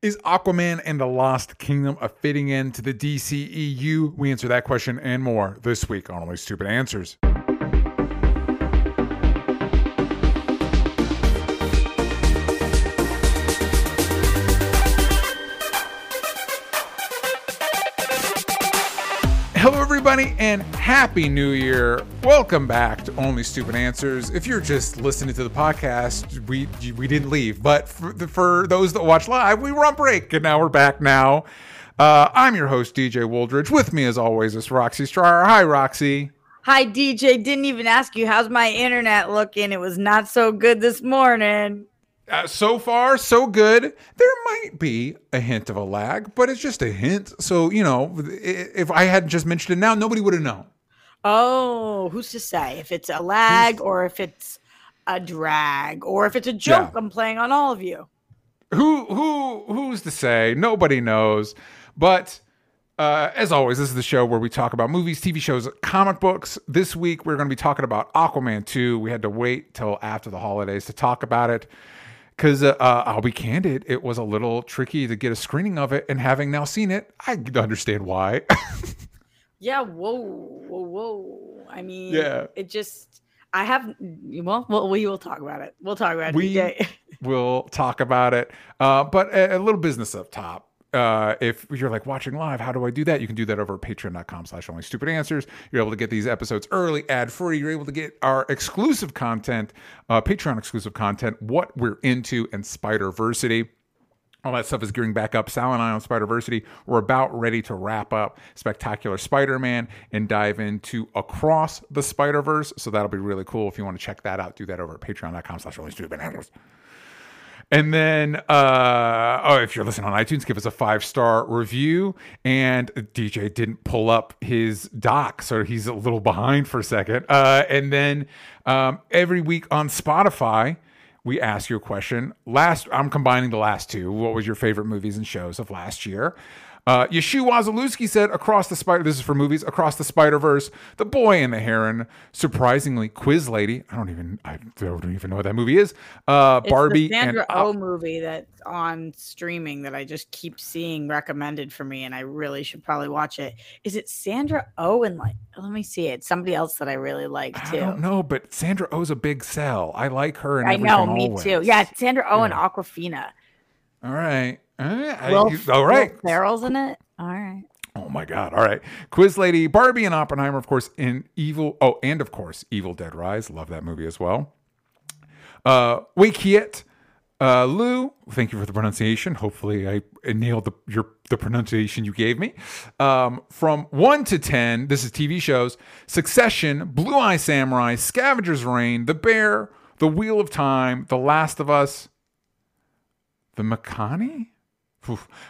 Is Aquaman and the Lost Kingdom a fitting end to the DCEU? We answer that question and more this week on Only Stupid Answers. And Happy New Year. Welcome back to Only Stupid Answers. If you're just listening to the podcast, we we didn't leave, but for, for those that watch live, we were on break, and now we're back now. Uh, I'm your host, DJ Wooldridge. With me, as always, is Roxy Striar. Hi, Roxy. Hi, DJ. Didn't even ask you how's my internet looking. It was not so good this morning. Uh, so far, so good. There might be a hint of a lag, but it's just a hint. So, you know, if I hadn't just mentioned it now, nobody would have known. Oh, who's to say if it's a lag or if it's a drag or if it's a joke yeah. I'm playing on all of you? Who who who's to say? Nobody knows. But uh, as always, this is the show where we talk about movies, TV shows, comic books. This week, we're going to be talking about Aquaman 2. We had to wait till after the holidays to talk about it because uh, uh, I'll be candid, it was a little tricky to get a screening of it, and having now seen it, I understand why. yeah, whoa, whoa, whoa. I mean, yeah, it just. I have well, well, we will talk about it. We'll talk about it. We will talk about it. Uh, but a, a little business up top uh, if you're like watching live, how do I do that? You can do that over patreon.com slash only stupid answers. You're able to get these episodes early, ad free. You're able to get our exclusive content, uh, Patreon exclusive content, what we're into, and Spiderversity. All that stuff is gearing back up. Sal and I on Spiderversity, we're about ready to wrap up Spectacular Spider Man and dive into Across the Spider Verse. So that'll be really cool. If you want to check that out, do that over at patreon.com slash only stupid answers. And then, uh, oh, if you're listening on iTunes, give us a five star review. And DJ didn't pull up his doc, so he's a little behind for a second. Uh, and then um, every week on Spotify, we ask you a question. Last, I'm combining the last two. What was your favorite movies and shows of last year? Uh, Yeshu Wazalewski said, "Across the spider." This is for movies. Across the Spider Verse, The Boy and the Heron. Surprisingly, Quiz Lady. I don't even. I don't even know what that movie is. Uh, it's Barbie the Sandra and O movie that's on streaming that I just keep seeing recommended for me, and I really should probably watch it. Is it Sandra O and like? Let me see it. Somebody else that I really like too. I don't know, but Sandra Oh's a big sell. I like her. And I know, me always. too. Yeah, Sandra O yeah. and Awkwafina. All right. All right. Will, all right. Ferrell's in it. All right. Oh my God. All right. Quiz Lady, Barbie, and Oppenheimer, of course, in Evil. Oh, and of course, Evil Dead Rise. Love that movie as well. Uh, Wake. Uh, Lou, thank you for the pronunciation. Hopefully, I nailed the your the pronunciation you gave me. Um, from one to ten, this is TV shows: Succession, Blue Eye Samurai, Scavenger's Reign, The Bear, The Wheel of Time, The Last of Us, The Makanai.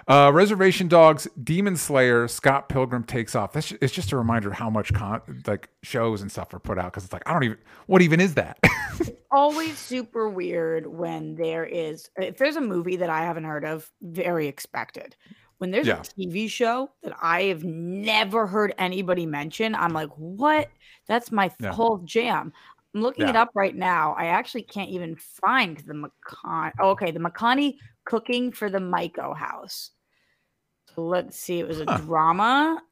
Uh, Reservation Dogs, Demon Slayer, Scott Pilgrim takes off. That's just, it's just a reminder how much con- like shows and stuff are put out because it's like I don't even what even is that. it's always super weird when there is if there's a movie that I haven't heard of, very expected. When there's yeah. a TV show that I have never heard anybody mention, I'm like, what? That's my yeah. whole jam. I'm looking yeah. it up right now. I actually can't even find the Makanai. Oh, okay, the Makanai cooking for the Maiko house. So let's see. It was a huh. drama.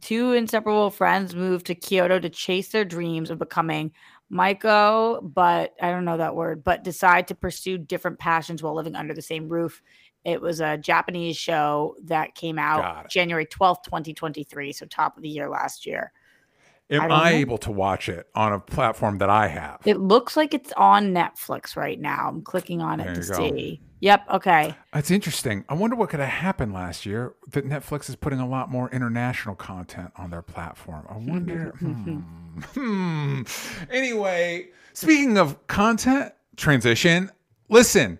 Two inseparable friends moved to Kyoto to chase their dreams of becoming Maiko, but I don't know that word, but decide to pursue different passions while living under the same roof. It was a Japanese show that came out January 12th, 2023. So top of the year last year. Am I, I able to watch it on a platform that I have? It looks like it's on Netflix right now. I'm clicking on it to go. see. Yep. Okay. That's interesting. I wonder what could have happened last year that Netflix is putting a lot more international content on their platform. I wonder. hmm. hmm. Anyway, speaking of content transition, listen,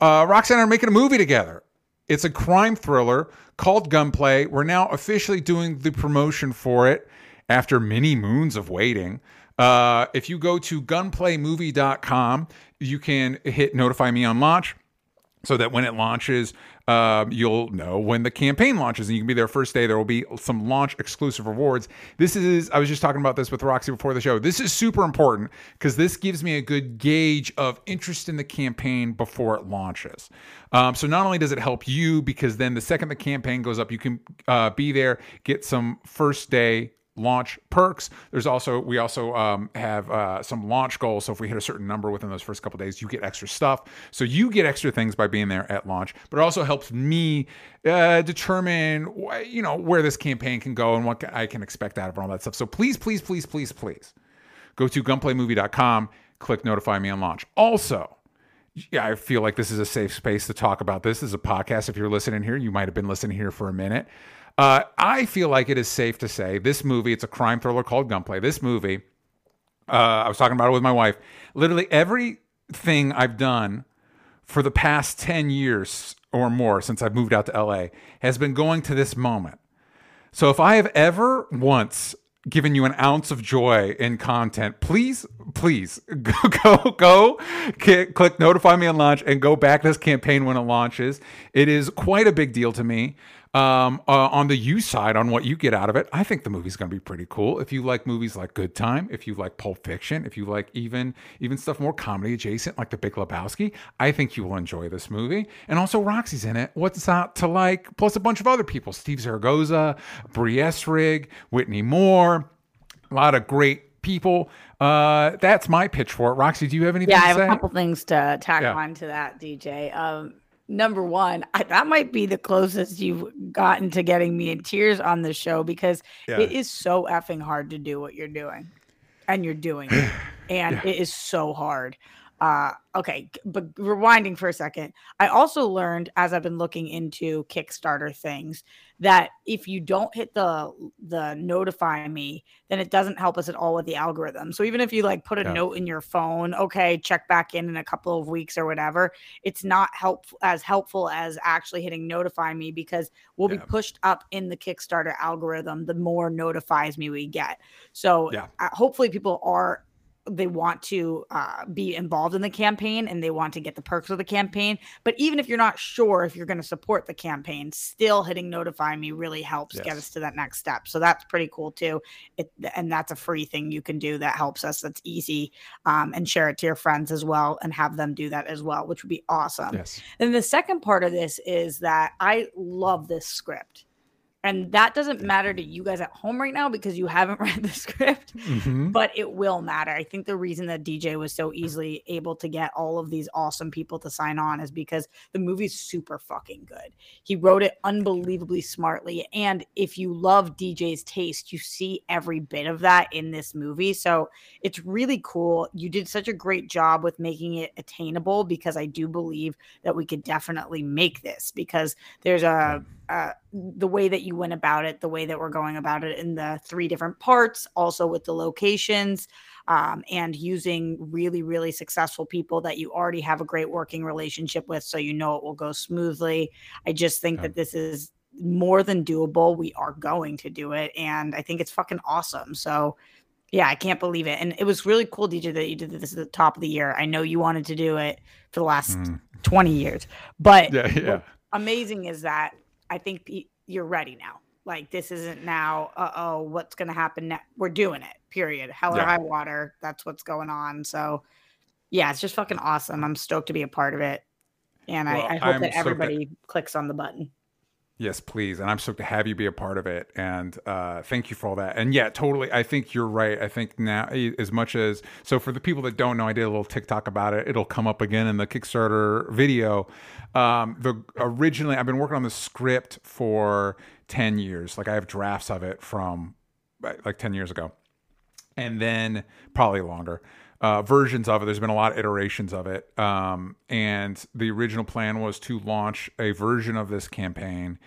uh, Roxanne and I are making a movie together. It's a crime thriller called Gunplay. We're now officially doing the promotion for it after many moons of waiting. Uh, if you go to gunplaymovie.com, you can hit notify me on launch. so that when it launches, um, you'll know when the campaign launches and you can be there first day. There will be some launch exclusive rewards. This is, I was just talking about this with Roxy before the show. This is super important because this gives me a good gauge of interest in the campaign before it launches. Um, so not only does it help you, because then the second the campaign goes up, you can uh, be there, get some first day launch perks. There's also we also um, have uh, some launch goals. So if we hit a certain number within those first couple days, you get extra stuff. So you get extra things by being there at launch. But it also helps me uh, determine wh- you know where this campaign can go and what I can expect out of all that stuff. So please, please, please, please, please go to gunplaymovie.com, click notify me on launch. Also. Yeah, I feel like this is a safe space to talk about this. this is a podcast. If you're listening here, you might have been listening here for a minute. Uh, I feel like it is safe to say this movie, it's a crime thriller called Gunplay. This movie, uh, I was talking about it with my wife. Literally everything I've done for the past 10 years or more since I've moved out to LA has been going to this moment. So if I have ever once given you an ounce of joy in content, please, please go, go, go click notify me on launch and go back this campaign when it launches. It is quite a big deal to me um, uh, on the you side on what you get out of it, I think the movie's going to be pretty cool. If you like movies like Good Time, if you like Pulp Fiction, if you like even even stuff more comedy adjacent like The Big Lebowski, I think you will enjoy this movie. And also Roxy's in it. What's not to like? Plus a bunch of other people: Steve Zaragoza, Bree Essrig, Whitney Moore, a lot of great people. Uh, that's my pitch for it. Roxy, do you have anything? Yeah, I have a couple things to tack yeah. on to that, DJ. Um, number one, I, that might be the closest you've gotten to getting me in tears on the show because yeah. it is so effing hard to do what you're doing, and you're doing it, and yeah. it is so hard. Uh, okay, but rewinding for a second, I also learned as I've been looking into Kickstarter things that if you don't hit the the notify me, then it doesn't help us at all with the algorithm. So even if you like put a yeah. note in your phone, okay, check back in in a couple of weeks or whatever, it's not helpful as helpful as actually hitting notify me because we'll yeah. be pushed up in the Kickstarter algorithm the more notifies me we get. So yeah. uh, hopefully people are they want to uh, be involved in the campaign and they want to get the perks of the campaign. But even if you're not sure if you're going to support the campaign, still hitting notify me really helps yes. get us to that next step. So that's pretty cool too. It, and that's a free thing you can do that helps us. That's easy. Um, and share it to your friends as well and have them do that as well, which would be awesome. Yes. And the second part of this is that I love this script. And that doesn't matter to you guys at home right now because you haven't read the script, mm-hmm. but it will matter. I think the reason that DJ was so easily able to get all of these awesome people to sign on is because the movie's super fucking good. He wrote it unbelievably smartly. And if you love DJ's taste, you see every bit of that in this movie. So it's really cool. You did such a great job with making it attainable because I do believe that we could definitely make this because there's a uh, the way that you went about it, the way that we're going about it in the three different parts, also with the locations, um, and using really, really successful people that you already have a great working relationship with, so you know it will go smoothly. I just think yeah. that this is more than doable. We are going to do it, and I think it's fucking awesome. So. Yeah, I can't believe it. And it was really cool, DJ, that you did this at the top of the year. I know you wanted to do it for the last mm. 20 years, but yeah, yeah. amazing is that I think you're ready now. Like this isn't now. Uh oh, what's going to happen next? We're doing it. Period. Hell or yeah. high water. That's what's going on. So, yeah, it's just fucking awesome. I'm stoked to be a part of it, and well, I, I, hope I'm that everybody clicks on the button. Yes, please. And I'm stoked to have you be a part of it. And uh, thank you for all that. And yeah, totally. I think you're right. I think now, as much as so, for the people that don't know, I did a little TikTok about it. It'll come up again in the Kickstarter video. Um, the originally, I've been working on the script for 10 years. Like I have drafts of it from like 10 years ago. And then probably longer uh, versions of it. There's been a lot of iterations of it. Um, and the original plan was to launch a version of this campaign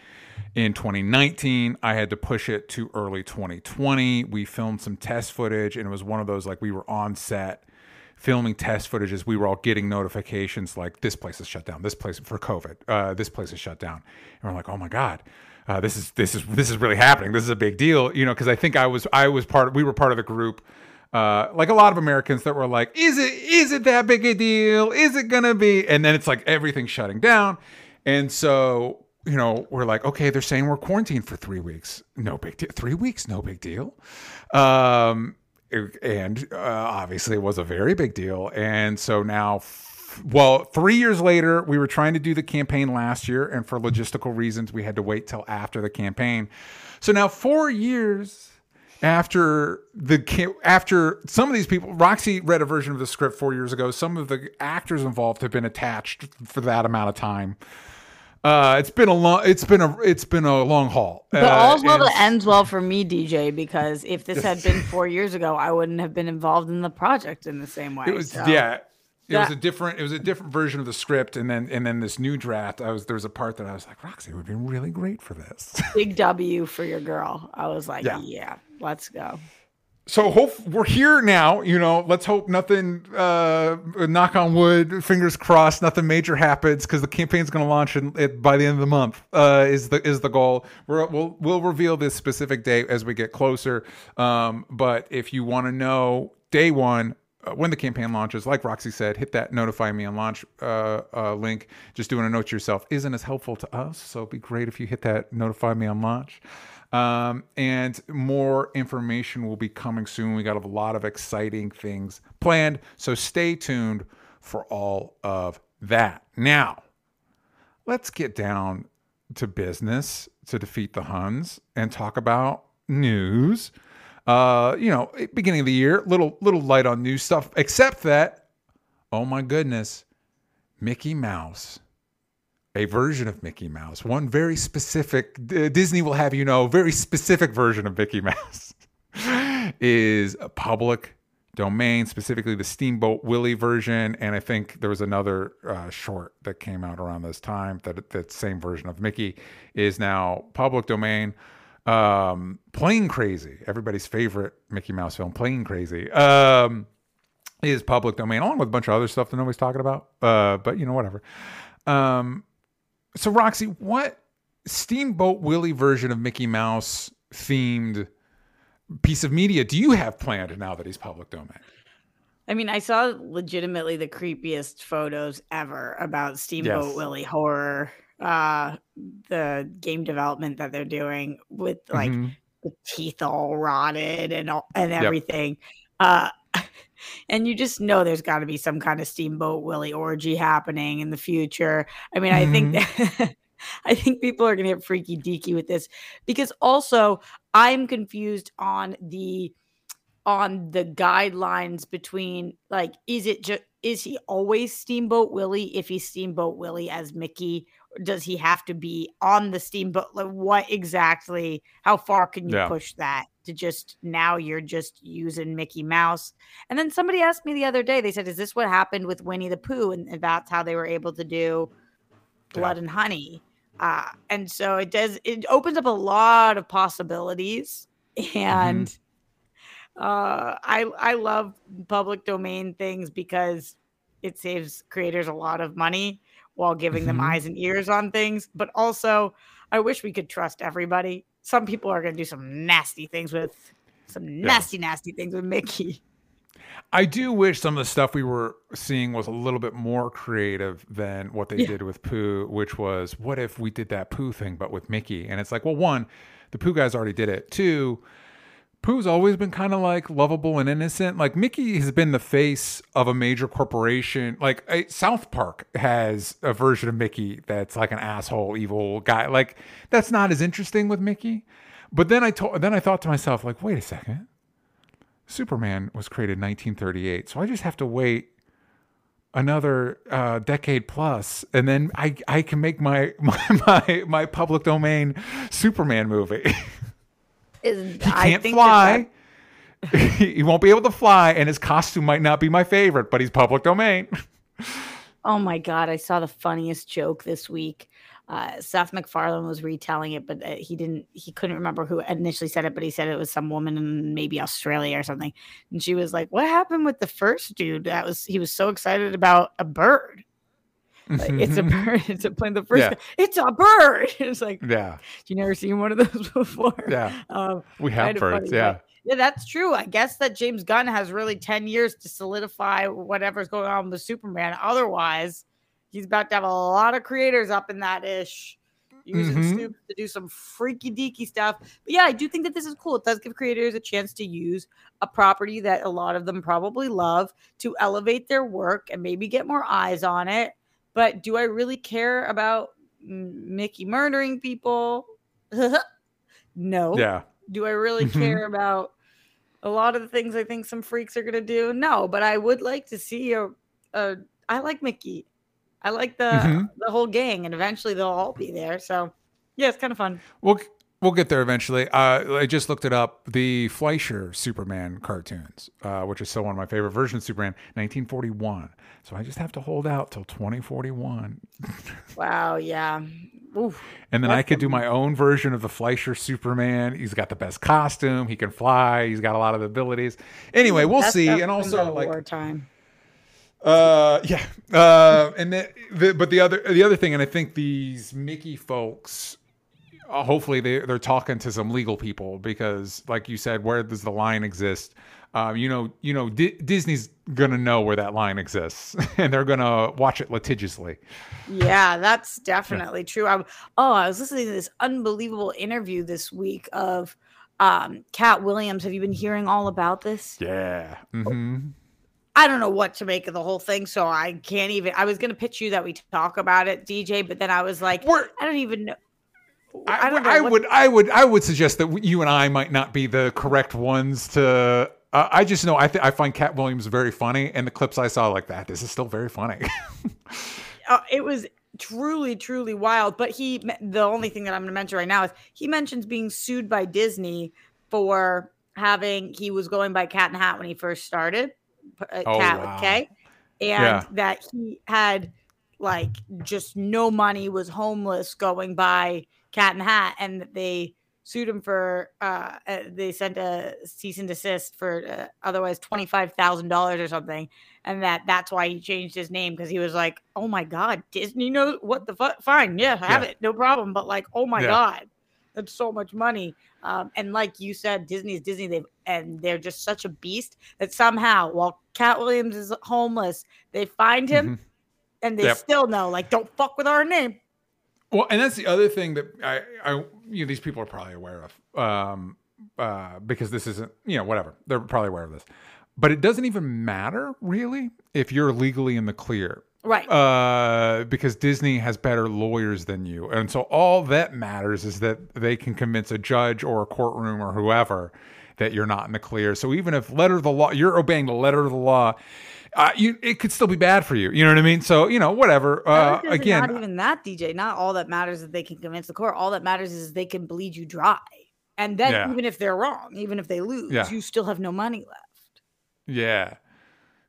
in 2019. I had to push it to early 2020. We filmed some test footage, and it was one of those like we were on set filming test footage as we were all getting notifications like this place is shut down, this place for COVID, uh, this place is shut down, and we're like, oh my god. Uh, this is this is this is really happening. This is a big deal, you know. Because I think I was I was part. Of, we were part of the group uh, like a lot of Americans that were like, "Is it is it that big a deal? Is it gonna be?" And then it's like everything's shutting down, and so you know we're like, okay, they're saying we're quarantined for three weeks. No big deal. Three weeks, no big deal. Um, and uh, obviously it was a very big deal, and so now. Well, three years later, we were trying to do the campaign last year, and for logistical reasons, we had to wait till after the campaign. So now, four years after the after some of these people roxy read a version of the script four years ago. Some of the actors involved have been attached for that amount of time. Uh, it's been a long it's been a it's been a long haul. But uh, well that ends well for me dj because if this had been four years ago i wouldn't have been involved in the project in the same way it was so. yeah it was a different it was a different version of the script and then and then this new draft i was there was a part that i was like roxy would be really great for this. Big w for your girl. I was like yeah, yeah let's go. So hope we're here now you know let's hope nothing uh knock on wood fingers crossed nothing major happens because the campaign's going to launch in, it, by the end of the month uh is the is the goal. We're, we'll we'll reveal this specific date as we get closer um but if you want to know day one when the campaign launches, like Roxy said, hit that notify me on launch uh, uh, link. Just doing a note to yourself isn't as helpful to us. So it'd be great if you hit that notify me on launch. Um, and more information will be coming soon. We got a lot of exciting things planned. So stay tuned for all of that. Now, let's get down to business to defeat the Huns and talk about news uh, you know, beginning of the year, little little light on new stuff, except that, oh my goodness, Mickey Mouse, a version of Mickey Mouse, one very specific. Uh, Disney will have you know, very specific version of Mickey Mouse is a public domain, specifically the Steamboat Willie version, and I think there was another uh, short that came out around this time that that same version of Mickey is now public domain. Um, Plane Crazy, everybody's favorite Mickey Mouse film, Plane Crazy, um, is public domain, along with a bunch of other stuff that nobody's talking about. Uh, but you know, whatever. Um, so Roxy, what Steamboat Willie version of Mickey Mouse themed piece of media do you have planned now that he's public domain? I mean, I saw legitimately the creepiest photos ever about Steamboat yes. Willie horror uh the game development that they're doing with like mm-hmm. the teeth all rotted and all and everything. Yep. Uh and you just know there's got to be some kind of steamboat willie orgy happening in the future. I mean, mm-hmm. I think mm-hmm. that I think people are going to get freaky deaky with this because also I'm confused on the on the guidelines between like is it just is he always Steamboat Willie if he's Steamboat Willie as Mickey does he have to be on the steamboat? Like what exactly? How far can you yeah. push that to just now you're just using Mickey Mouse? And then somebody asked me the other day. They said, "Is this what happened with Winnie the Pooh?" And that's how they were able to do Blood yeah. and Honey. Uh, and so it does. It opens up a lot of possibilities, and mm-hmm. uh, I I love public domain things because it saves creators a lot of money while giving mm-hmm. them eyes and ears on things. But also, I wish we could trust everybody. Some people are going to do some nasty things with some yeah. nasty, nasty things with Mickey. I do wish some of the stuff we were seeing was a little bit more creative than what they yeah. did with Pooh, which was what if we did that Pooh thing but with Mickey? And it's like, well, one, the Pooh guys already did it. Two, Pooh's always been kind of like lovable and innocent. Like Mickey has been the face of a major corporation. Like South Park has a version of Mickey that's like an asshole, evil guy. Like that's not as interesting with Mickey. But then I told, then I thought to myself, like, wait a second. Superman was created in 1938, so I just have to wait another uh, decade plus, and then I I can make my my my, my public domain Superman movie. Is, he can't fly. That... he won't be able to fly, and his costume might not be my favorite, but he's public domain. oh my god! I saw the funniest joke this week. Uh, Seth MacFarlane was retelling it, but uh, he didn't. He couldn't remember who initially said it, but he said it was some woman in maybe Australia or something. And she was like, "What happened with the first dude? That was he was so excited about a bird." Like, it's a bird. It's a plane. The first, yeah. it's a bird. It's like, yeah. You never seen one of those before? Yeah. Um, we have birds. Funny, yeah. Yeah, that's true. I guess that James Gunn has really 10 years to solidify whatever's going on with Superman. Otherwise, he's about to have a lot of creators up in that ish using mm-hmm. Snoop to do some freaky deaky stuff. But yeah, I do think that this is cool. It does give creators a chance to use a property that a lot of them probably love to elevate their work and maybe get more eyes on it. But do I really care about Mickey murdering people? no. Yeah. Do I really care about a lot of the things I think some freaks are going to do? No, but I would like to see a, a I like Mickey. I like the mm-hmm. the whole gang, and eventually they'll all be there. So yeah, it's kind of fun. We'll we'll get there eventually. Uh, I just looked it up. The Fleischer Superman cartoons, uh, which is still one of my favorite versions of Superman, 1941. So I just have to hold out till 2041. wow. Yeah. Oof, and then I could do my own version of the Fleischer Superman. He's got the best costume. He can fly. He's got a lot of abilities. Anyway, we'll see. And also, like, wartime. Uh, yeah. Uh, and the, the, but the other the other thing, and I think these Mickey folks, uh, hopefully they they're talking to some legal people because, like you said, where does the line exist? Uh, you know, you know, D- Disney's gonna know where that line exists, and they're gonna watch it litigiously. Yeah, that's definitely yeah. true. I, oh, I was listening to this unbelievable interview this week of um Katt Williams. Have you been hearing all about this? Yeah. Mm-hmm. I don't know what to make of the whole thing, so I can't even. I was going to pitch you that we talk about it, DJ, but then I was like, We're, I don't even know. I, I, I would, I would, I would suggest that you and I might not be the correct ones to. Uh, I just know I th- I find Katt Williams very funny, and the clips I saw like that, this is still very funny. uh, it was truly, truly wild. But he, the only thing that I'm going to mention right now is he mentions being sued by Disney for having he was going by Cat and Hat when he first started uh, oh, cat wow. with K, and yeah. that he had like just no money, was homeless, going by Cat and Hat, and they sued him for uh, uh they sent a cease and desist for uh, otherwise twenty five thousand dollars or something, and that that's why he changed his name because he was like, oh my god, Disney knows what the fuck. Fine, yeah, I have yeah. it, no problem. But like, oh my yeah. god, that's so much money. Um, and like you said, Disney is Disney. They and they're just such a beast that somehow, while Katt Williams is homeless, they find him, mm-hmm. and they yep. still know, like, don't fuck with our name. Well, and that's the other thing that I, I you know, these people are probably aware of, um, uh, because this isn't, you know, whatever. They're probably aware of this, but it doesn't even matter really if you're legally in the clear Right. Uh, because Disney has better lawyers than you. And so all that matters is that they can convince a judge or a courtroom or whoever that you're not in the clear. So even if letter of the law, you're obeying the letter of the law, uh, you, it could still be bad for you. You know what I mean? So, you know, whatever. Uh, again, not even that, DJ. Not all that matters is they can convince the court. All that matters is they can bleed you dry. And then yeah. even if they're wrong, even if they lose, yeah. you still have no money left. Yeah.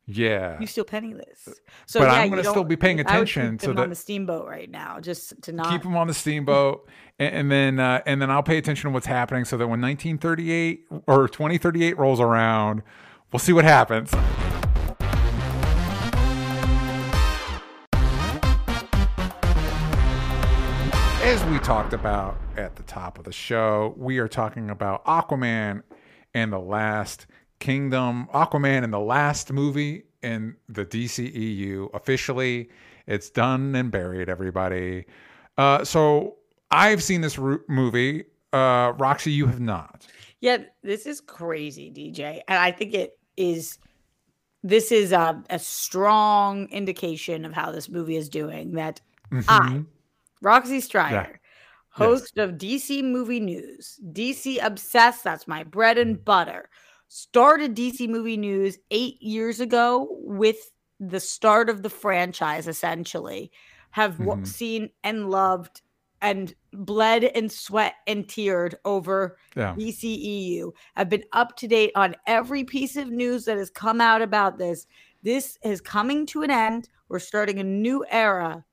Yeah, you still penniless. So, but yeah, I'm going to still be paying attention to the on the steamboat right now, just to not keep them on the steamboat, and, and, then uh, and then I'll pay attention to what's happening, so that when 1938 or 2038 rolls around, we'll see what happens. We talked about at the top of the show, we are talking about Aquaman and the Lost Kingdom, Aquaman and the last movie in the DCEU officially. It's done and buried, everybody. Uh, so I've seen this ro- movie. Uh, Roxy, you have not. Yeah, this is crazy, DJ. And I think it is. This is a, a strong indication of how this movie is doing. That mm-hmm. I, Roxy Striar, yeah. Host yes. of DC Movie News, DC Obsessed, that's my bread and butter started DC Movie News eight years ago with the start of the franchise, essentially, have mm-hmm. seen and loved and bled and sweat and teared over yeah. DCEU. I've been up to date on every piece of news that has come out about this. This is coming to an end. We're starting a new era.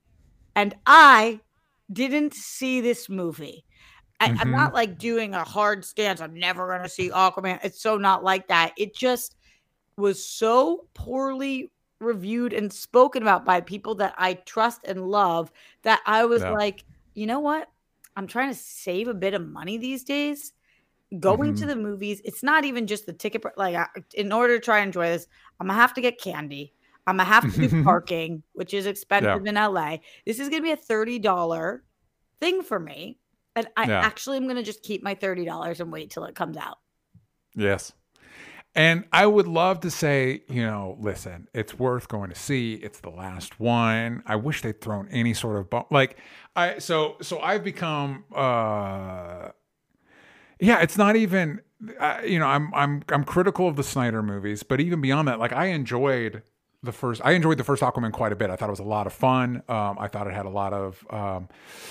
And I didn't see this movie. I, am mm-hmm. not like doing a hard stance. I'm never going to see Aquaman. It's so not like that. It just was so poorly reviewed and spoken about by people that I trust and love that I was like, you know what? I'm trying to save a bit of money these days. going mm-hmm. to the movies, it's not even just the ticket. Like, in order to try and enjoy this, I'm gonna have to get candy. I'm gonna have to do parking, which is expensive yeah. in LA. This is gonna be a thirty dollar thing for me, and I yeah. actually am gonna just keep my thirty dollars and wait till it comes out. Yes. And I would love to say, you know, listen, it's worth going to see. It's the last one. I wish they'd thrown any sort of bu- like I so so I've become uh yeah, it's not even uh, you know, I'm I'm I'm critical of the Snyder movies, but even beyond that, like I enjoyed the first i enjoyed the first aquaman quite a bit i thought it was a lot of fun um, i thought it had a lot of um,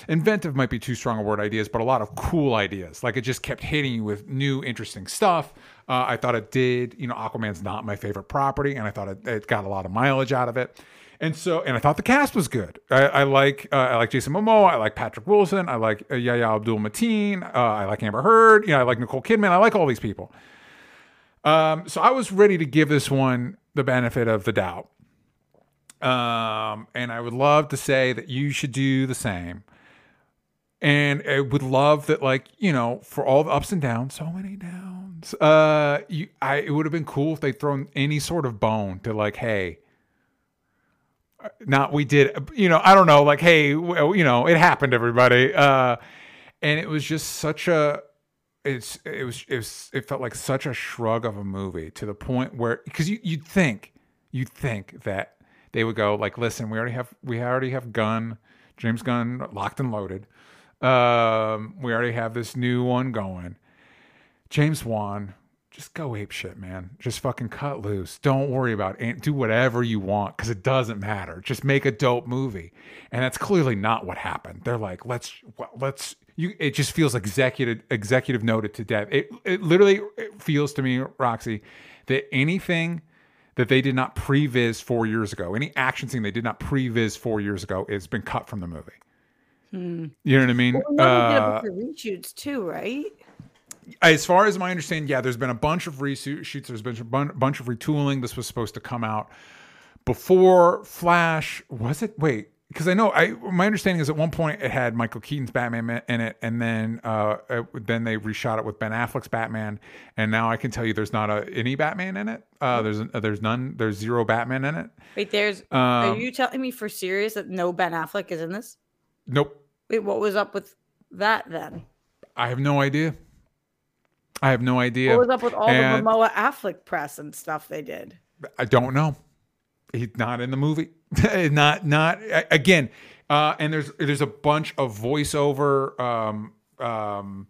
inventive might be too strong a word ideas but a lot of cool ideas like it just kept hitting you with new interesting stuff uh, i thought it did you know aquaman's not my favorite property and i thought it, it got a lot of mileage out of it and so, and I thought the cast was good. I, I like, uh, I like Jason Momoa. I like Patrick Wilson. I like uh, Yahya Abdul Mateen. Uh, I like Amber Heard. You know, I like Nicole Kidman. I like all these people. Um, so I was ready to give this one the benefit of the doubt. Um, and I would love to say that you should do the same. And I would love that, like, you know, for all the ups and downs, so many downs. Uh, you, I, it would have been cool if they'd thrown any sort of bone to, like, hey, not we did, you know, I don't know, like, hey, you know, it happened, everybody. Uh, and it was just such a, it's, it was, it was, it felt like such a shrug of a movie to the point where, because you, you'd think, you'd think that they would go like, "Listen, we already have we already have Gunn, James Gunn locked and loaded. Um, we already have this new one going. James Wan, just go ape shit, man. Just fucking cut loose. Don't worry about it. Do whatever you want because it doesn't matter. Just make a dope movie. And that's clearly not what happened. They're like, let's let's you. It just feels executive executive noted to death. It it literally it feels to me, Roxy, that anything that they did not previs four years ago. Any action scene they did not previs four years ago has been cut from the movie. Hmm. You know what I mean? Well, uh, reshoots too, right? As far as my understanding, yeah, there's been a bunch of reshoots. There's been a bunch of retooling. This was supposed to come out before Flash. Was it? Wait, because I know I my understanding is at one point it had Michael Keaton's Batman in it, and then uh, it, then they reshot it with Ben Affleck's Batman, and now I can tell you there's not a, any Batman in it. Uh, there's there's none. There's zero Batman in it. Wait, there's. Um, are you telling me for serious that no Ben Affleck is in this? Nope. Wait, what was up with that then? I have no idea. I have no idea. What was up with all and the Momoa Affleck press and stuff they did? I don't know. He's not in the movie. not not again. Uh, and there's there's a bunch of voiceover. Um, um,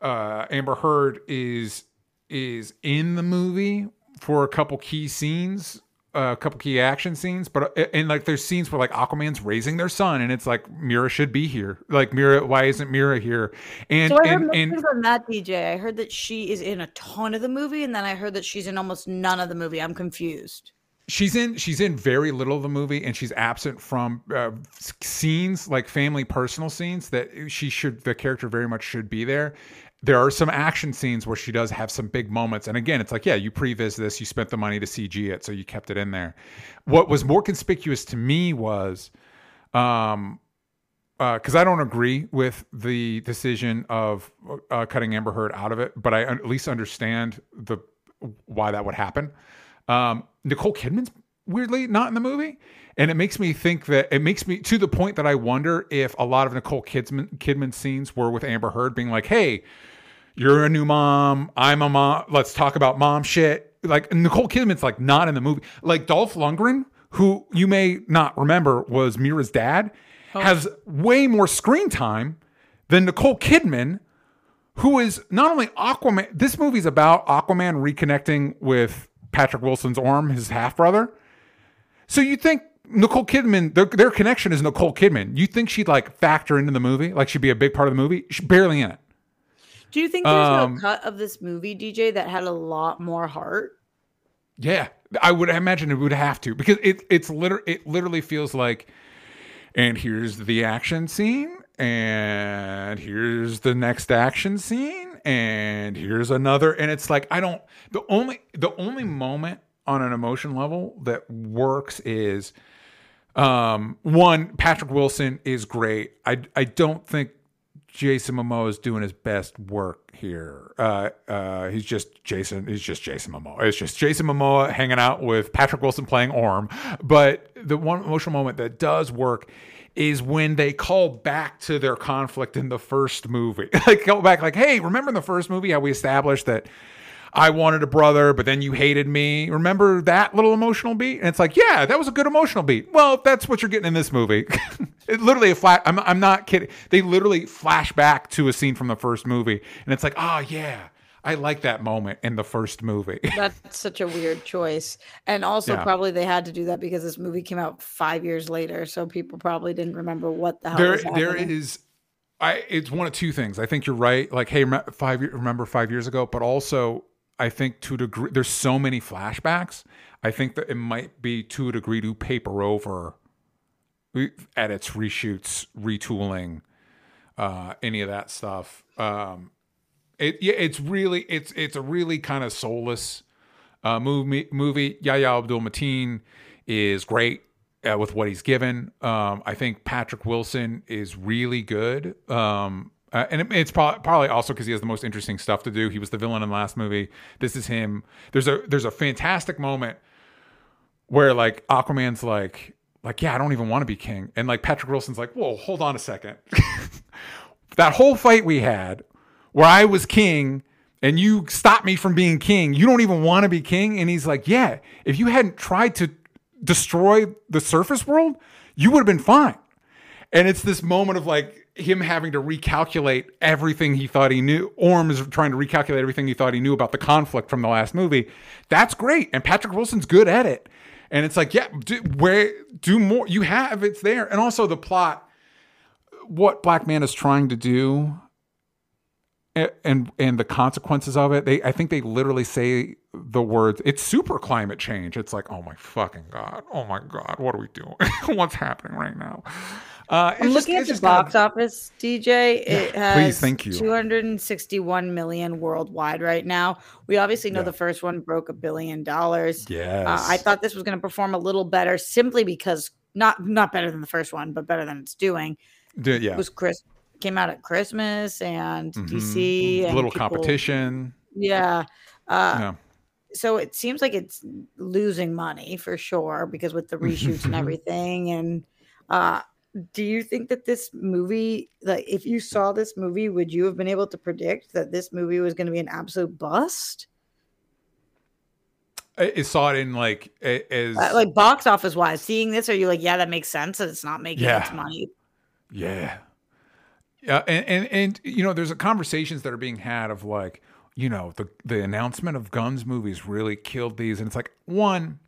uh, Amber Heard is is in the movie for a couple key scenes, uh, a couple key action scenes. But uh, and like there's scenes where like Aquaman's raising their son, and it's like Mera should be here. Like Mera, why isn't Mera here? And so I heard and, and from that DJ, I heard that she is in a ton of the movie, and then I heard that she's in almost none of the movie. I'm confused she's in she's in very little of the movie and she's absent from uh, scenes like family personal scenes that she should the character very much should be there there are some action scenes where she does have some big moments and again it's like yeah you previs this you spent the money to cg it so you kept it in there what was more conspicuous to me was um because uh, I don't agree with the decision of uh, cutting Amber Heard out of it, but I at least understand the why that would happen. Um, Nicole Kidman's weirdly not in the movie. And it makes me think that it makes me to the point that I wonder if a lot of Nicole Kidman, Kidman scenes were with Amber Heard being like, hey, you're a new mom. I'm a mom. Let's talk about mom shit. Like Nicole Kidman's like not in the movie. Like Dolph Lundgren, who you may not remember was Mera's dad, oh. has way more screen time than Nicole Kidman, who is not only Aquaman. This movie's about Aquaman reconnecting with Patrick Wilson's Orm, his half brother. So you think Nicole Kidman, their, their connection is Nicole Kidman. You think she'd like factor into the movie, like she'd be a big part of the movie? She's barely in it. Do you think there's um, a cut of this movie, DJ, that had a lot more heart? Yeah, I would imagine it would have to because it it's literally it literally feels like, and here's the action scene, and here's the next action scene, and here's another, and it's like I don't the only the only moment on an emotion level that works is um one Patrick Wilson is great. I I don't think Jason Momoa is doing his best work here. Uh, uh, he's just Jason. He's just Jason Momoa. It's just Jason Momoa hanging out with Patrick Wilson playing Orm. But the one emotional moment that does work is when they call back to their conflict in the first movie. like go back, like, hey, remember in the first movie how we established that I wanted a brother, but then you hated me. Remember that little emotional beat? And it's like, yeah, that was a good emotional beat. Well, that's what you're getting in this movie. it literally a flat. I'm, I'm not kidding. They literally flash back to a scene from the first movie, and it's like, oh yeah. I like that moment in the first movie. That's such a weird choice. And also, yeah. probably they had to do that because this movie came out five years later. So people probably didn't remember what the hell there, There is, I, it's one of two things. I think you're right. Like, hey, five, remember five years ago, but also I think to a degree, there's so many flashbacks. I think that it might be to a degree to paper over edits, reshoots, retooling, uh, any of that stuff. Um, it yeah, it's really it's it's a really kind of soulless uh, movie. Movie Yahya Abdul Mateen is great uh, with what he's given. Um, I think Patrick Wilson is really good. Um, uh, and it, it's pro- probably also because he has the most interesting stuff to do. He was the villain in the last movie. This is him. There's a there's a fantastic moment where like Aquaman's like like yeah, I don't even want to be king, and like Patrick Wilson's like, whoa, hold on a second. that whole fight we had where I was king and you stopped me from being king. You don't even want to be king. And he's like, yeah, if you hadn't tried to destroy the surface world, you would have been fine. And it's this moment of like him having to recalculate everything he thought he knew. Orm is trying to recalculate everything he thought he knew about the conflict from the last movie. That's great, and Patrick Wilson's good at it. And it's like, yeah, do, where do more? You have it's there, and also the plot. What Black Manta is trying to do, and and the consequences of it. They, I think they literally say the words. It's super climate change. It's like, oh my fucking god, oh my god, what are we doing? What's happening right now? Uh, I'm looking at the box kind of, office, DJ. It has please, thank you. 261 million worldwide right now. We obviously know yeah. the first one broke a billion dollars. Yes. Uh, I thought this was going to perform a little better simply because not not better than the first one, but better than it's doing. Yeah. It was Chris came out at Christmas and mm-hmm. DC. And little people, competition. Yeah. Uh, yeah. So it seems like it's losing money for sure because with the reshoots and everything. And uh, do you think that this movie like if you saw this movie would you have been able to predict that this movie was going to be an absolute bust I saw it in like as uh, like box office wise. Seeing this, are you like, yeah, that makes sense that it's not making yeah. its money? Yeah, yeah, and, and and you know, there's a conversations that are being had of like, you know, the the announcement of Gunn's movies really killed these, and it's like one,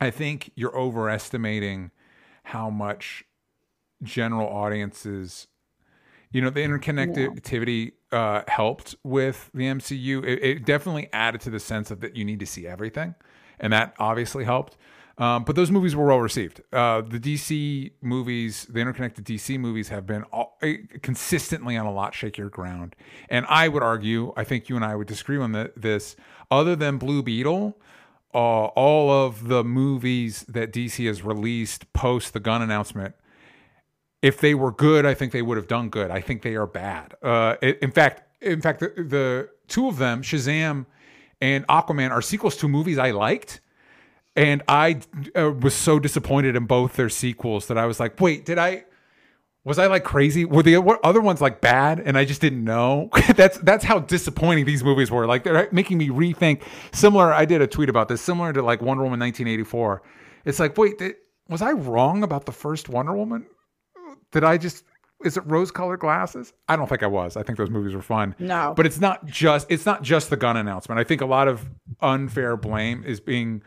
I think you're overestimating how much general audiences you know the interconnectivity yeah. uh, helped with the mcu it, it, definitely added to the sense of that you need to see everything and that obviously helped um, but those movies were well received uh, the dc movies the interconnected dc movies have been all, uh, consistently on a lot shakier ground and i would argue i think you and i would disagree on the, this other than blue beetle uh, all of the movies that dc has released post the Gunn announcement if they were good, I think they would have done good. I think they are bad. Uh, in fact, in fact, the, the, two of them, Shazam and Aquaman, are sequels to movies I liked, and I uh, was so disappointed in both their sequels that I was like, wait, did I? Was I like crazy? Were the other ones like bad, and I just didn't know? that's that's how disappointing these movies were. Like they're making me rethink. Similar, I did a tweet about this. Similar to like Wonder Woman 1984. It's like, wait, did, was I wrong about the first Wonder Woman? Did I just is it rose colored glasses? I don't think I was. I think those movies were fun. No. But it's not just it's not just the Gunn announcement. I think a lot of unfair blame is being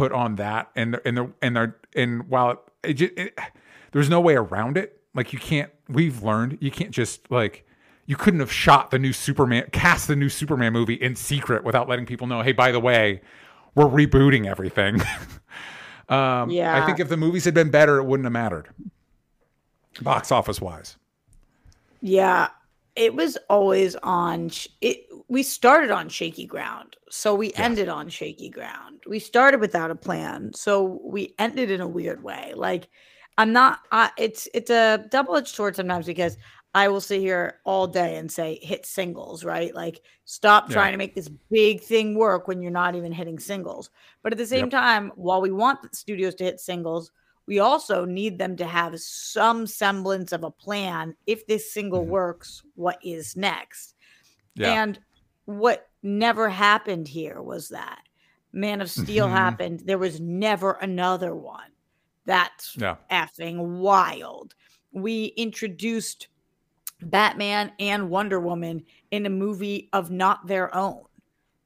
put on that and and the and they're and while it, it, it, there's no way around it. Like you can't we've learned you can't just like you couldn't have shot the new Superman cast the new Superman movie in secret without letting people know, "Hey, by the way, we're rebooting everything." um, yeah. I think if the movies had been better, it wouldn't have mattered box office wise. Yeah, it was always on. It we started on shaky ground, so we yeah. ended on shaky ground. We started without a plan, so we ended in a weird way. Like I'm not. I, it's it's a double edged sword sometimes because I will sit here all day and say hit singles, right? Like stop yeah. trying to make this big thing work when you're not even hitting singles. But at the same yep. time, while we want the studios to hit singles, we also need them to have some semblance of a plan. If this single mm-hmm. works, what is next? Yeah. And what never happened here was that Man of Steel mm-hmm. happened. There was never another one. That's yeah. effing wild. We introduced Batman and Wonder Woman in a movie of not their own.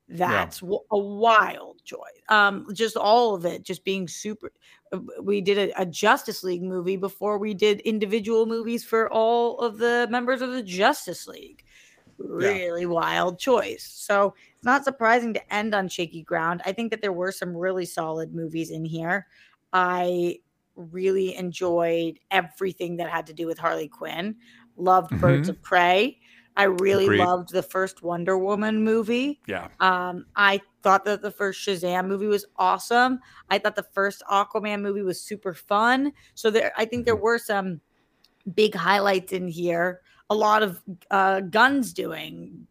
That's yeah. a wild choice. Um, just all of it, just being super. We did a, a, Justice League movie before we did individual movies for all of the members of the Justice League. Really yeah. wild choice. So it's not surprising to end on shaky ground. I think that there were some really solid movies in here. I really enjoyed everything that had to do with Harley Quinn loved mm-hmm. Birds of Prey. I really Agreed. loved the first Wonder Woman movie. Yeah. Um, I thought that the first Shazam movie was awesome. I thought the first Aquaman movie was super fun. So there, I think there mm-hmm. were some big highlights in here. A lot of uh, Gunn's doing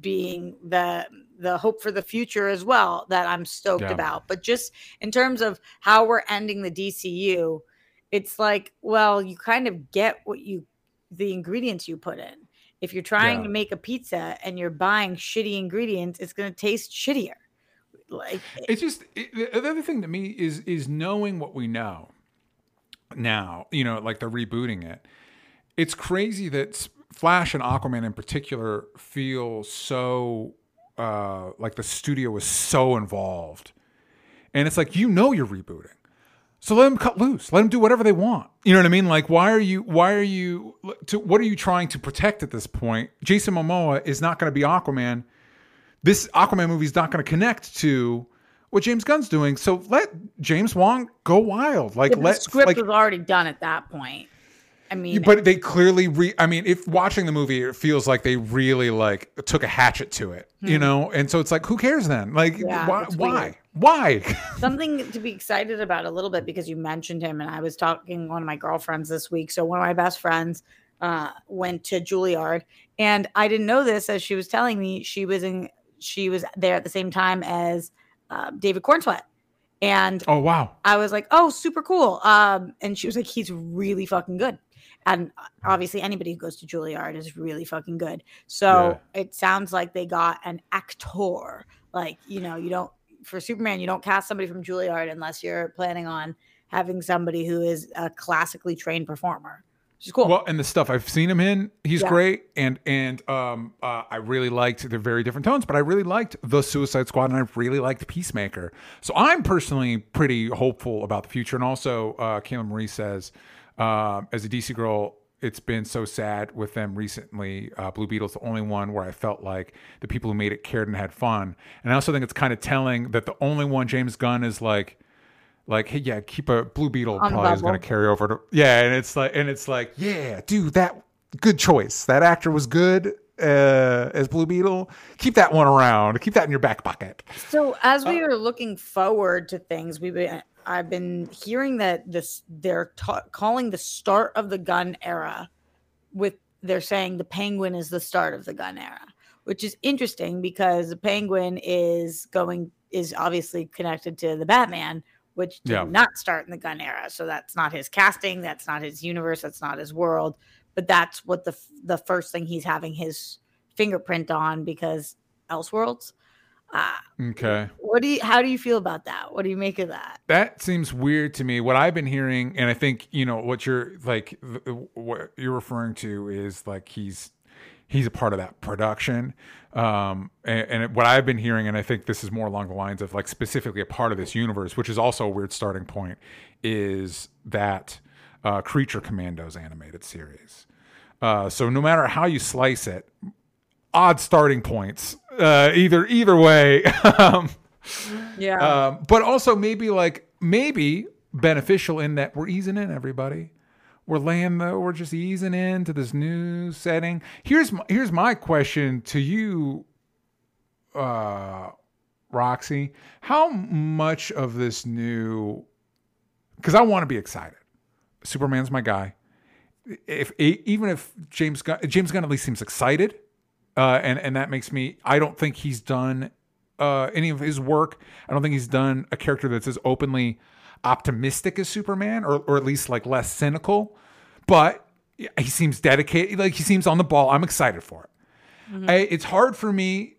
being the the hope for the future as well that I'm stoked yeah. about. But just in terms of how we're ending the DCU, it's like, well, you kind of get what you the ingredients you put in. If you're trying yeah. to make a pizza and you're buying shitty ingredients, it's going to taste shittier. Like it's just it, the other thing to me is is knowing what we know now. You know, like they're rebooting it. It's crazy that Flash and Aquaman in particular feel so uh, like the studio was so involved, and it's like you know you're rebooting so let them cut loose. Let them do whatever they want. You know what I mean? Like, why are you? Why are you? To, what are you trying to protect at this point? Jason Momoa is not going to be Aquaman. This Aquaman movie is not going to connect to what James Gunn's doing. So let James Wan go wild. Like, yeah, let the script like, was already done at that point. I mean, but they clearly re. I mean, if watching the movie, it feels like they really like took a hatchet to it, hmm. you know. And so it's like, who cares then? Like, yeah, why? Why? Why? Something to be excited about a little bit because you mentioned him, and I was talking to one of my girlfriends this week. So one of my best friends uh, went to Juilliard, and I didn't know this as she was telling me she was in. She was there at the same time as uh, David Corenswet. And oh wow, I was like, oh, super cool. Um, and she was like, he's really fucking good and uh, obviously anybody who goes to Juilliard is really fucking good. So yeah. it sounds like they got an actor. Like you know, you don't for Superman, you don't cast somebody from Juilliard unless you're planning on having somebody who is a classically trained performer. Is cool. Well, and the stuff I've seen him in, he's yeah. great, and and um, uh, I really liked. They're very different tones, but I really liked the Suicide Squad, and I really liked Peacemaker. So I'm personally pretty hopeful about the future, and also uh, Kayla Marie says uh, as a DC girl, it's been so sad with them recently. Uh, Blue Beetle's the only one where I felt like the people who made it cared and had fun. And I also think it's kind of telling that the only one James Gunn is like, like, hey, yeah, keep a Blue Beetle On probably is going to carry over to, yeah, and it's like, and it's like, yeah, dude, that good choice. That actor was good uh, as Blue Beetle. Keep that one around. Keep that in your back pocket. So as we uh, are looking forward to things, we've been I've been hearing that this they're ta- calling the start of the Gunn era with they're saying the penguin is the start of the Gunn era which is interesting because the penguin is going is obviously connected to the batman which did yeah. not start in the Gunn era so that's not his casting that's not his universe that's not his world but that's what the the first thing he's having his fingerprint on because elseworlds uh, okay. What do you? How do you feel about that? What do you make of that? That seems weird to me. What I've been hearing, and I think you know what you're like, what you're referring to is like he's he's a part of that production. Um, and, and, what I've been hearing, and I think this is more along the lines of like specifically a part of this universe, which is also a weird starting point, is that uh, Creature Commandos animated series. Uh, so no matter how you slice it, odd starting points. Uh, either either way. um, yeah. Um, but also maybe like maybe beneficial in that we're easing in everybody. We're laying the we're just easing into this new setting. Here's my, here's my question to you, uh, Roxy. How much of this new? Because I want to be excited. Superman's my guy if even if James Gunn, James Gunn at least seems excited, uh, and and that makes me. I don't think he's done uh, any of his work. I don't think he's done a character that's as openly optimistic as Superman, or or at least like less cynical. But he seems dedicated. Like he seems on the ball. I'm excited for it. Mm-hmm. I, it's hard for me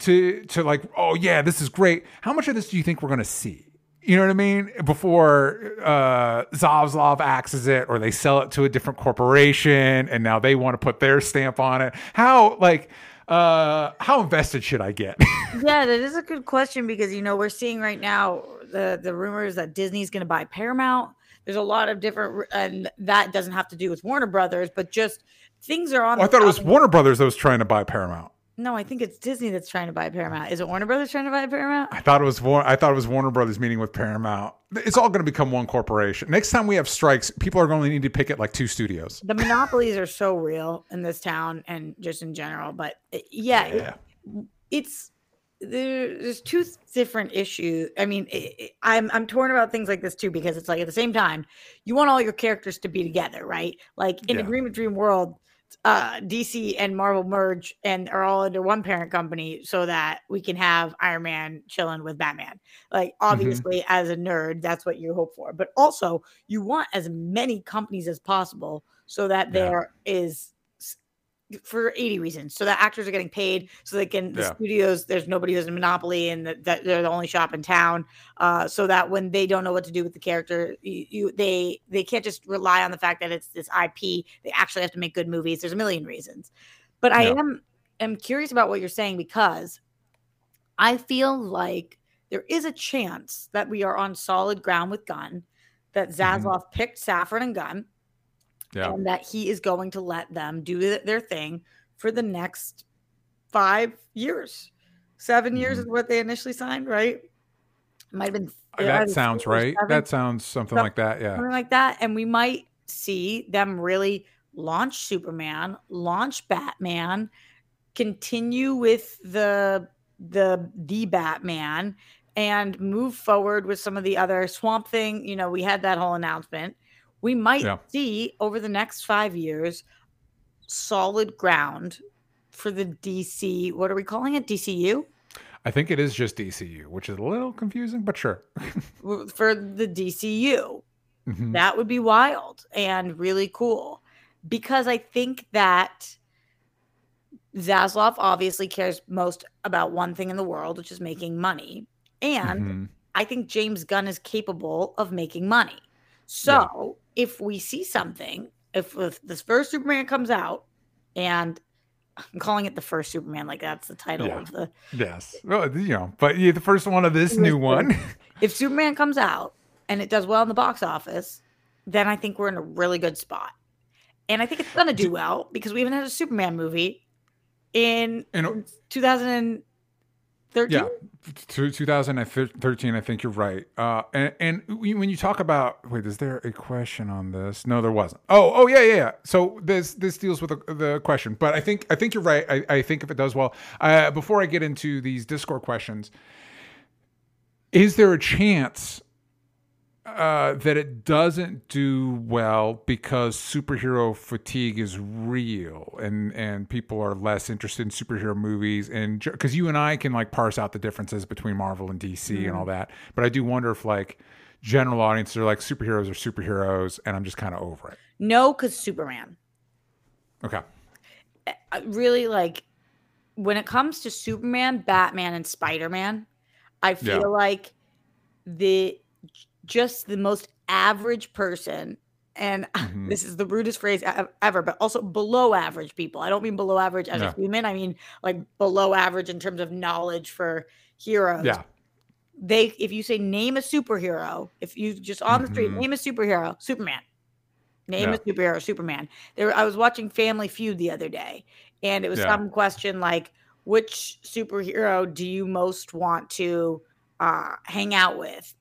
to to like. Oh yeah, this is great. How much of this do you think we're going to see? You know what I mean? Before uh, Zaslav axes it, or they sell it to a different corporation, and now they want to put their stamp on it. How like uh, how invested should I get? yeah, that is a good question because you know we're seeing right now the the rumors that Disney's going to buy Paramount. There's a lot of different, and that doesn't have to do with Warner Brothers, but just things are on. Oh, I thought it was Warner Brothers that was trying to buy Paramount. No, I think it's Disney that's trying to buy Paramount. Is it Warner Brothers trying to buy Paramount? I thought it was I thought it was Warner Brothers meeting with Paramount. It's all going to become one corporation. Next time we have strikes, people are going to need to pick it like two studios. The monopolies are so real in this town and just in general. But uh, yeah, yeah. It, it's there's two different issues. I mean, it, it, I'm I'm torn about things like this too because it's like at the same time you want all your characters to be together, right? Like in yeah. a Dream Dream world uh, DC and Marvel merge and are all under one parent company so that we can have Iron Man chilling with Batman. Like, mm-hmm. obviously, mm-hmm. as a nerd, that's what you hope for. But also, you want as many companies as possible so that yeah. there is for 80 reasons. So that actors are getting paid so they can, the yeah. studios, there's nobody who's a monopoly and that, that they're the only shop in town. Uh, so that when they don't know what to do with the character, you, you, they, they can't just rely on the fact that it's this IP. They actually have to make good movies. There's a million reasons. But I am, am curious about what you're saying because I feel like there is a chance that we are on solid ground with Gunn, that mm-hmm. Zaslav mm-hmm. picked Safran and Gunn yeah. and that he is going to let them do their thing for the next five years. 7 years mm-hmm. is what they initially signed, right? Might have been. Uh, that sounds right. Seven, that sounds something, like that. Yeah. Something like that. And we might see them really launch Superman, launch Batman, continue with the the the Batman and move forward with some of the other Swamp Thing. You know, we had that whole announcement we might yeah. see over the next five years solid ground for the DC. What are we calling it? DCU? I think it is just DCU, which is a little confusing, but sure. for the DCU. Mm-hmm. That would be wild and really cool because I think that Zaslav obviously cares most about one thing in the world, which is making money. And mm-hmm. I think James Gunn is capable of making money. So if we see something, if, if this first Superman comes out, and I'm calling it the first Superman, like that's the title yeah. of the. Yes, well, you know, but yeah, the first one of this new one. if Superman comes out and it does well in the box office, then I think we're in a really good spot. And I think it's gonna do well because we haven't had a Superman movie in, in 2000. 13? Yeah, 2013. I think you're right. Uh, and, and when you talk about wait, is there a question on this? No, there wasn't. Oh, oh yeah, yeah. yeah. So this this deals with the, the, question, but I think I think you're right. I, I think if it does well, uh, before I get into these Discord questions, is there a chance uh, that it doesn't do well because superhero fatigue is real and and people are less interested in superhero movies and because you and I can like parse out the differences between Marvel and DC mm. and mm-hmm. all that but I do wonder if like general audiences are like superheroes are superheroes and I'm just kind of over it. No, because Superman. Okay. Eh, really like when it comes to Superman, Batman, and Spider Man, I feel yeah. like the just the most average person and mm-hmm. this is the rudest phrase ever, but also below average people. I don't mean below average as no. a human. I mean like below average in terms of knowledge for heroes. Yeah. They, if you say name a superhero, if you just on the street mm-hmm. name a superhero, Superman. Name yeah. a superhero, Superman. There, I was watching Family Feud the other day, and it was yeah. some question like, "Which superhero do you most want to uh, hang out with?"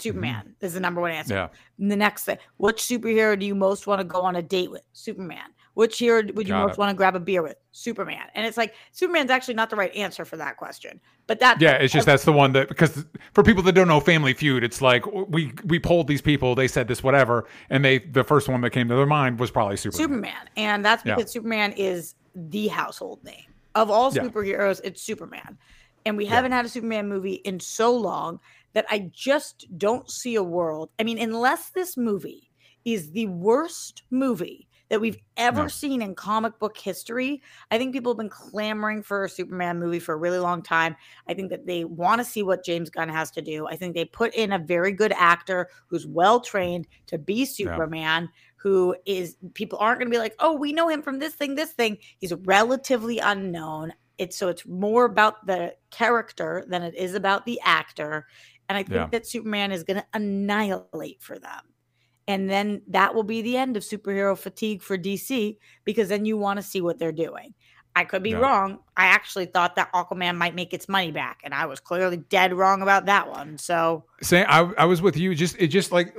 Superman mm-hmm. is the number one answer. Yeah. And the next thing, which superhero do you most want to go on a date with? Superman. Which hero would you Got most want to grab a beer with? Superman. And it's like Superman's actually not the right answer for that question. But that Yeah, it's just that's the one that because for people that don't know Family Feud, it's like we we polled these people, they said this whatever, and they the first one that came to their mind was probably Superman. Superman. And that's because yeah. Superman is the household name. Of all superheroes, yeah. it's Superman. And we haven't yeah. had a Superman movie in so long that I just don't see a world. I mean, unless this movie is the worst movie that we've ever no. seen in comic book history. I think people have been clamoring for a Superman movie for a really long time. I think that they want to see what James Gunn has to do. I think they put in a very good actor who's well trained to be Superman. Yeah. Who is people aren't going to be like, oh, we know him from this thing, this thing. He's relatively unknown. It's so it's more about the character than it is about the actor. And I think yeah. that Superman is going to annihilate for them. And then that will be the end of superhero fatigue for DC because then you want to see what they're doing. I could be yeah. wrong. I actually thought that Aquaman might make its money back, and I was clearly dead wrong about that one. So, saying I, I was with you, just it just like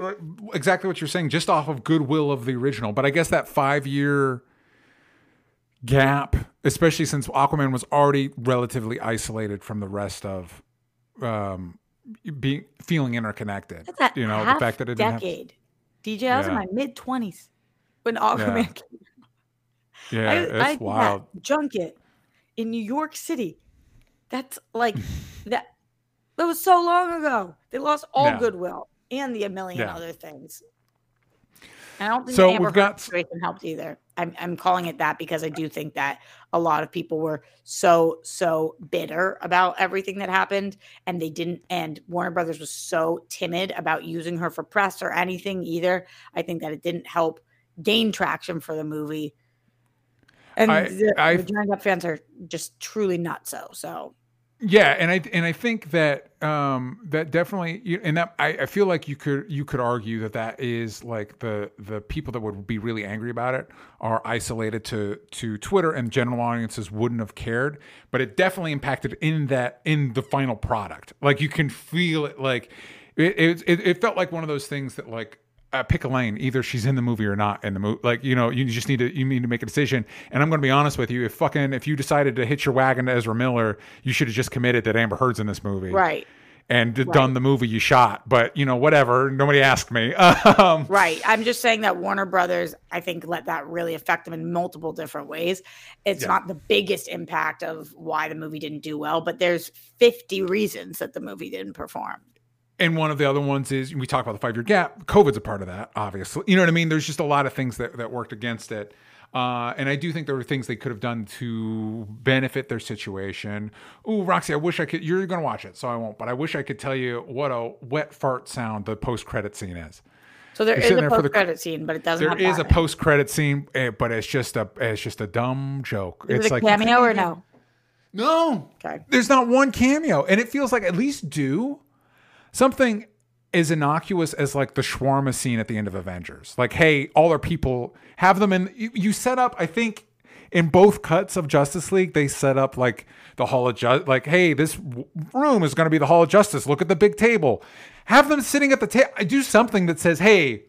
exactly what you're saying, just off of goodwill of the original. But I guess that five year gap, especially since Aquaman was already relatively isolated from the rest of um, being feeling interconnected. you know, the fact that it decade. DJ, I was in my mid twenties when Aquaman yeah. came. Yeah, I, it's I wild. junket in New York City. That's like that. That was so long ago. They lost all yeah. goodwill and the a million yeah. other things. I don't think so the Amber we've got situation helped either. I'm I'm calling it that because I do think that a lot of people were so so bitter about everything that happened, and they didn't. And Warner Brothers was so timid about using her for press or anything either. I think that it didn't help gain traction for the movie. And I, the, I, the Johnny Depp fans are just truly not so. So yeah, and I and I think that um, that definitely, and that I, I feel like you could you could argue that that is like the the people that would be really angry about it are isolated to to Twitter, and general audiences wouldn't have cared. But it definitely impacted in that in the final product. Like you can feel it. Like it it, it felt like one of those things that like uh, pick a lane. Either she's in the movie or not in the movie. Like you know, you just need to you need to make a decision. And I'm going to be honest with you. If fucking if you decided to hitch your wagon to Ezra Miller, you should have just committed that Amber Heard's in this movie, right? And right. done the movie you shot. But you know, whatever. Nobody asked me. um, right. I'm just saying that Warner Brothers, I think, let that really affect them in multiple different ways. It's yeah. not the biggest impact of why the movie didn't do well, but there's 50 reasons that the movie didn't perform. And one of the other ones is we talk about the five year gap. COVID's a part of that, obviously. You know what I mean? There's just a lot of things that, that worked against it. Uh, and I do think there were things they could have done to benefit their situation. Ooh, Roxy, I wish I could. You're going to watch it, so I won't. But I wish I could tell you what a wet fart sound the post credit scene is. So there is a post credit scene, but it doesn't. There is a post credit scene, eh, but it's just a it's just a dumb joke. Is it's it a like cameo or no? No. Okay. There's not one cameo, and it feels like at least do something as innocuous as like the shawarma scene at the end of Avengers. Like, hey, all our people have them in. You, you set up, I think, in both cuts of Justice League, they set up like the Hall of Justice. Like, hey, this room is going to be the Hall of Justice. Look at the big table. Have them sitting at the table. Do something that says, hey.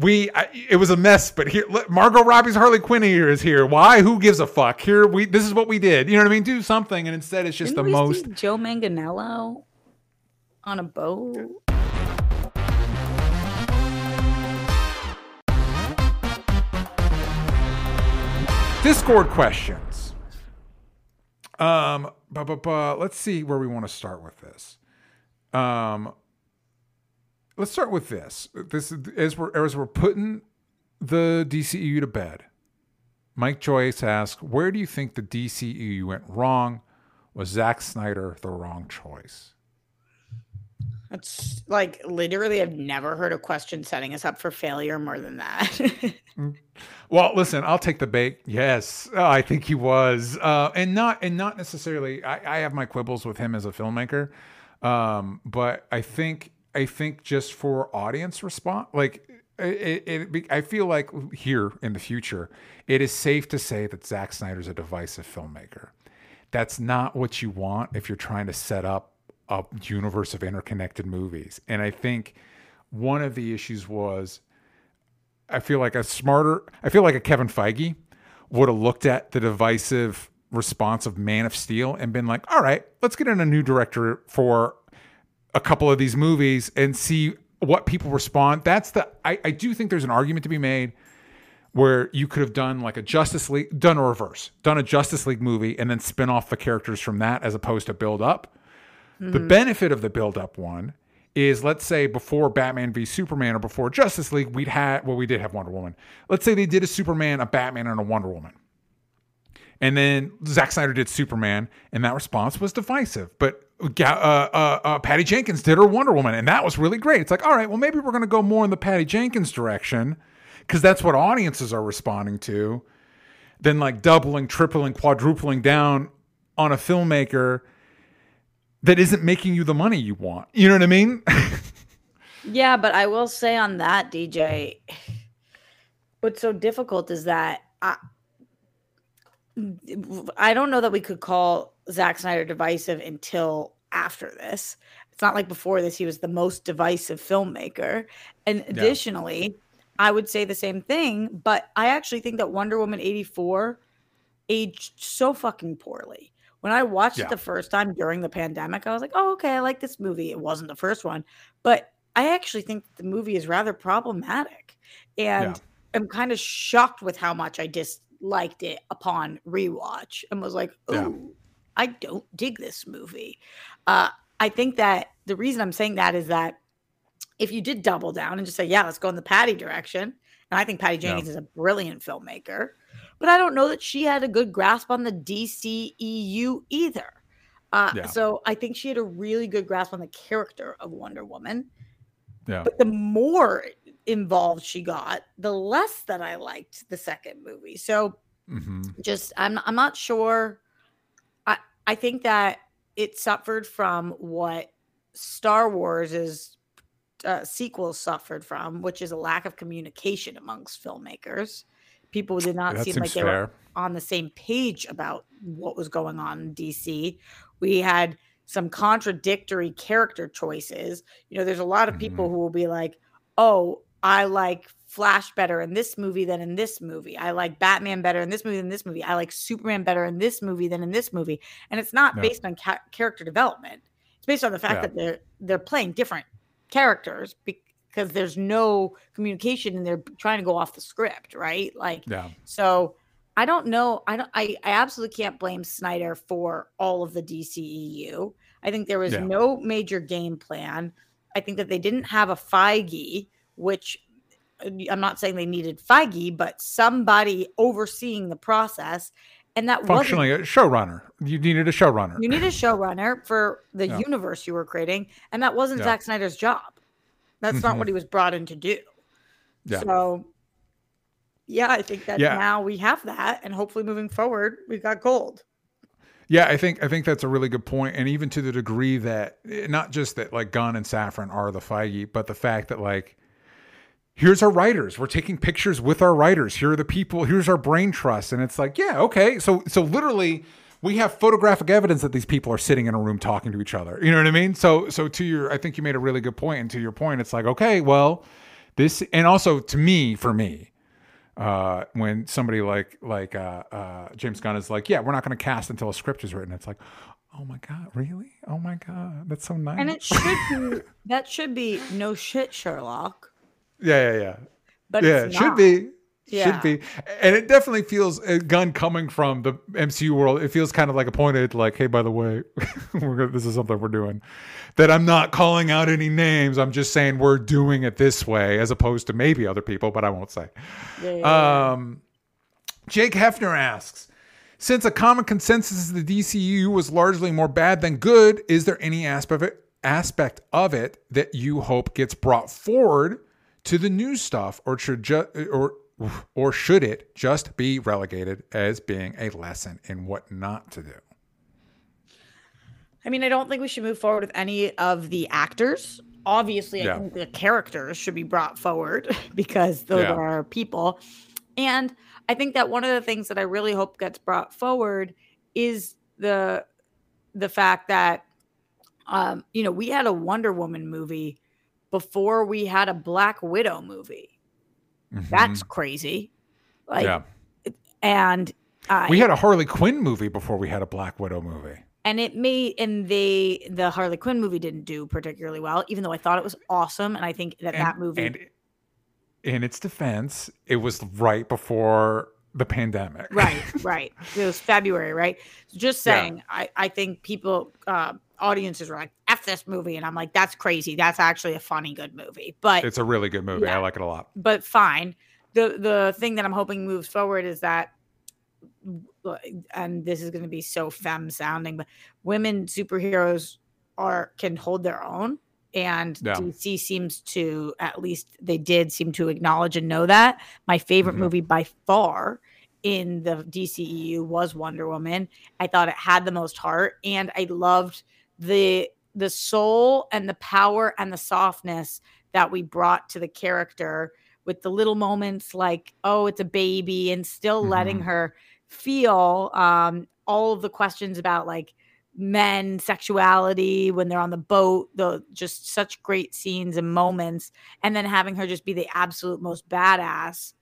We I, it was a mess, but here Margot Robbie's Harley Quinn here is here. Why? Who gives a fuck? Here we this is what we did. You know what I mean? Do something, and instead it's just Didn't the most. Joe Manganiello on a boat? Discord questions. Um, but, but, but let's see where we want to start with this. Um, let's start with this. This as we're as we're putting the DCEU to bed. Mike Joyce asks, "Where do you think the DCEU went wrong? Was Zack Snyder the wrong choice?" That's like literally, I've never heard a question setting us up for failure more than that. Mm. well, listen, I'll take the bait. Yes, oh, I think he was, uh, and not and not necessarily. I, I, have my quibbles with him as a filmmaker, um, but I think I think just for audience response, like it, it, it, I feel like here in the future, it is safe to say that Zack Snyder's a divisive filmmaker. That's not what you want if you're trying to set up a universe of interconnected movies. And I think one of the issues was I feel like a smarter, I feel like a Kevin Feige would have looked at the divisive response of Man of Steel and been like, all right, let's get in a new director for a couple of these movies and see what people respond. That's the, I, I do think there's an argument to be made where you could have done like a Justice League, done a reverse, done a Justice League movie and then spin off the characters from that as opposed to build up. Mm-hmm. The benefit of the build up one is let's say before Batman v Superman or before Justice League, we'd had, well, we did have Wonder Woman. Let's say they did a Superman, a Batman, and a Wonder Woman. And then Zack Snyder did Superman, and that response was divisive. But uh, uh, uh, Patty Jenkins did her Wonder Woman, and that was really great. It's like, all right, well, maybe we're going to go more in the Patty Jenkins direction because that's what audiences are responding to, than like doubling, tripling, quadrupling down on a filmmaker that isn't making you the money you want. You know what I mean? yeah, but I will say on that, DJ, what's so difficult is that I, I don't know that we could call Zack Snyder divisive until after this. It's not like before this, he was the most divisive filmmaker. And additionally, yeah. I would say the same thing, but I actually think that Wonder Woman 84 aged so fucking poorly. When I watched yeah. it the first time during the pandemic, I was like, oh, okay, I like this movie. It wasn't the first one, but I actually think the movie is rather problematic. And yeah. I'm kind of shocked with how much I disliked it upon rewatch and was like, oh, yeah. I don't dig this movie. Uh, I think that the reason I'm saying that is that if you did double down and just say, yeah, let's go in the Patty direction, and I think Patty Jenkins is a brilliant filmmaker but I don't know that she had a good grasp on the DCEU either. Uh, yeah. So I think she had a really good grasp on the character of Wonder Woman. Yeah. But the more involved she got, the less that I liked the second movie. So mm-hmm. just I'm I'm not sure. I I think that it suffered from what Star Wars is uh, sequels suffered from, which is a lack of communication amongst filmmakers people did not that seem like they fair. were on the same page about what was going on in DC. We had some contradictory character choices. You know, there's a lot of people mm-hmm. who will be like, "Oh, I like Flash better in this movie than in this movie. I like Batman better in this movie than this movie. I like Superman better in this movie than in this movie." And it's not no. based on ca- character development. It's based on the fact yeah. that they're they're playing different characters be- because there's no communication and they're trying to go off the script, right? Like, yeah. So I don't know. I don't. I, I absolutely can't blame Snyder for all of the DCEU. I think there was yeah. no major game plan. I think that they didn't have a Feige, which uh, I'm not saying they needed Feige, but somebody overseeing the process. And that was functionally a showrunner. You needed a showrunner. You need a showrunner for the yeah. universe you were creating, and that wasn't yeah. Zack Snyder's job. That's mm-hmm. not what he was brought in to do. Yeah. So, yeah, I think that yeah. now we have that, and hopefully moving forward, we've got gold. Yeah, I think I think that's a really good point, and even to the degree that not just that like Gunn and Safran are the Feige, but the fact that like here's our writers, we're taking pictures with our writers. Here are the people. Here's our brain trust, and it's like yeah, okay. So so literally we have photographic evidence that these people are sitting in a room talking to each other. You know what I mean? So so to your I think you made a really good point. and to your point it's like okay, well, this and also to me for me uh, when somebody like like uh, uh, James Gunn is like, yeah, we're not going to cast until a script is written. It's like, oh my god, really? Oh my god, that's so nice. And it should be that should be no shit, Sherlock. Yeah, yeah, yeah. But yeah, it should be yeah. should be. And it definitely feels a Gunn coming from the mcu world. It feels kind of like a pointed like hey by the way we're gonna, this is something we're doing. That i'm not calling out any names. I'm just saying we're doing it this way as opposed to maybe other people but i won't say. Yeah, yeah, um, jake hefner asks since a common consensus is the dcu was largely more bad than good is there any aspect of it aspect of it that you hope gets brought forward to the new stuff or should just or or should it just be relegated as being a lesson in what not to do? I mean, I don't think we should move forward with any of the actors. Obviously, yeah. I think the characters should be brought forward because those yeah. are people. And I think that one of the things that I really hope gets brought forward is the the fact that um, you know, we had a Wonder Woman movie before we had a Black Widow movie Mm-hmm. That's crazy. Like, yeah. and uh, we had a Harley Quinn movie before we had a Black Widow movie. And it made and they the Harley Quinn movie didn't do particularly well, even though I thought it was awesome. And I think that and, that movie. And in its defense, it was right before the pandemic. right, right. It was February, right? Just saying, yeah. I, I think people, uh, audiences were like, F this movie. And I'm like, that's crazy. That's actually a funny, good movie. But it's a really good movie. Yeah, I like it a lot. But fine. The the thing that I'm hoping moves forward is that and this is going to be so femme sounding, but women superheroes are can hold their own. And yeah. DC seems to, at least they did seem to acknowledge and know that. My favorite mm-hmm. movie by far in the DCEU was Wonder Woman. I thought it had the most heart, and I loved the the soul and the power and the softness that we brought to the character with the little moments like, oh, it's a baby, and still mm-hmm. letting her feel um, all of the questions about like men sexuality when they're on the boat the just such great scenes and moments and then having her just be the absolute most badass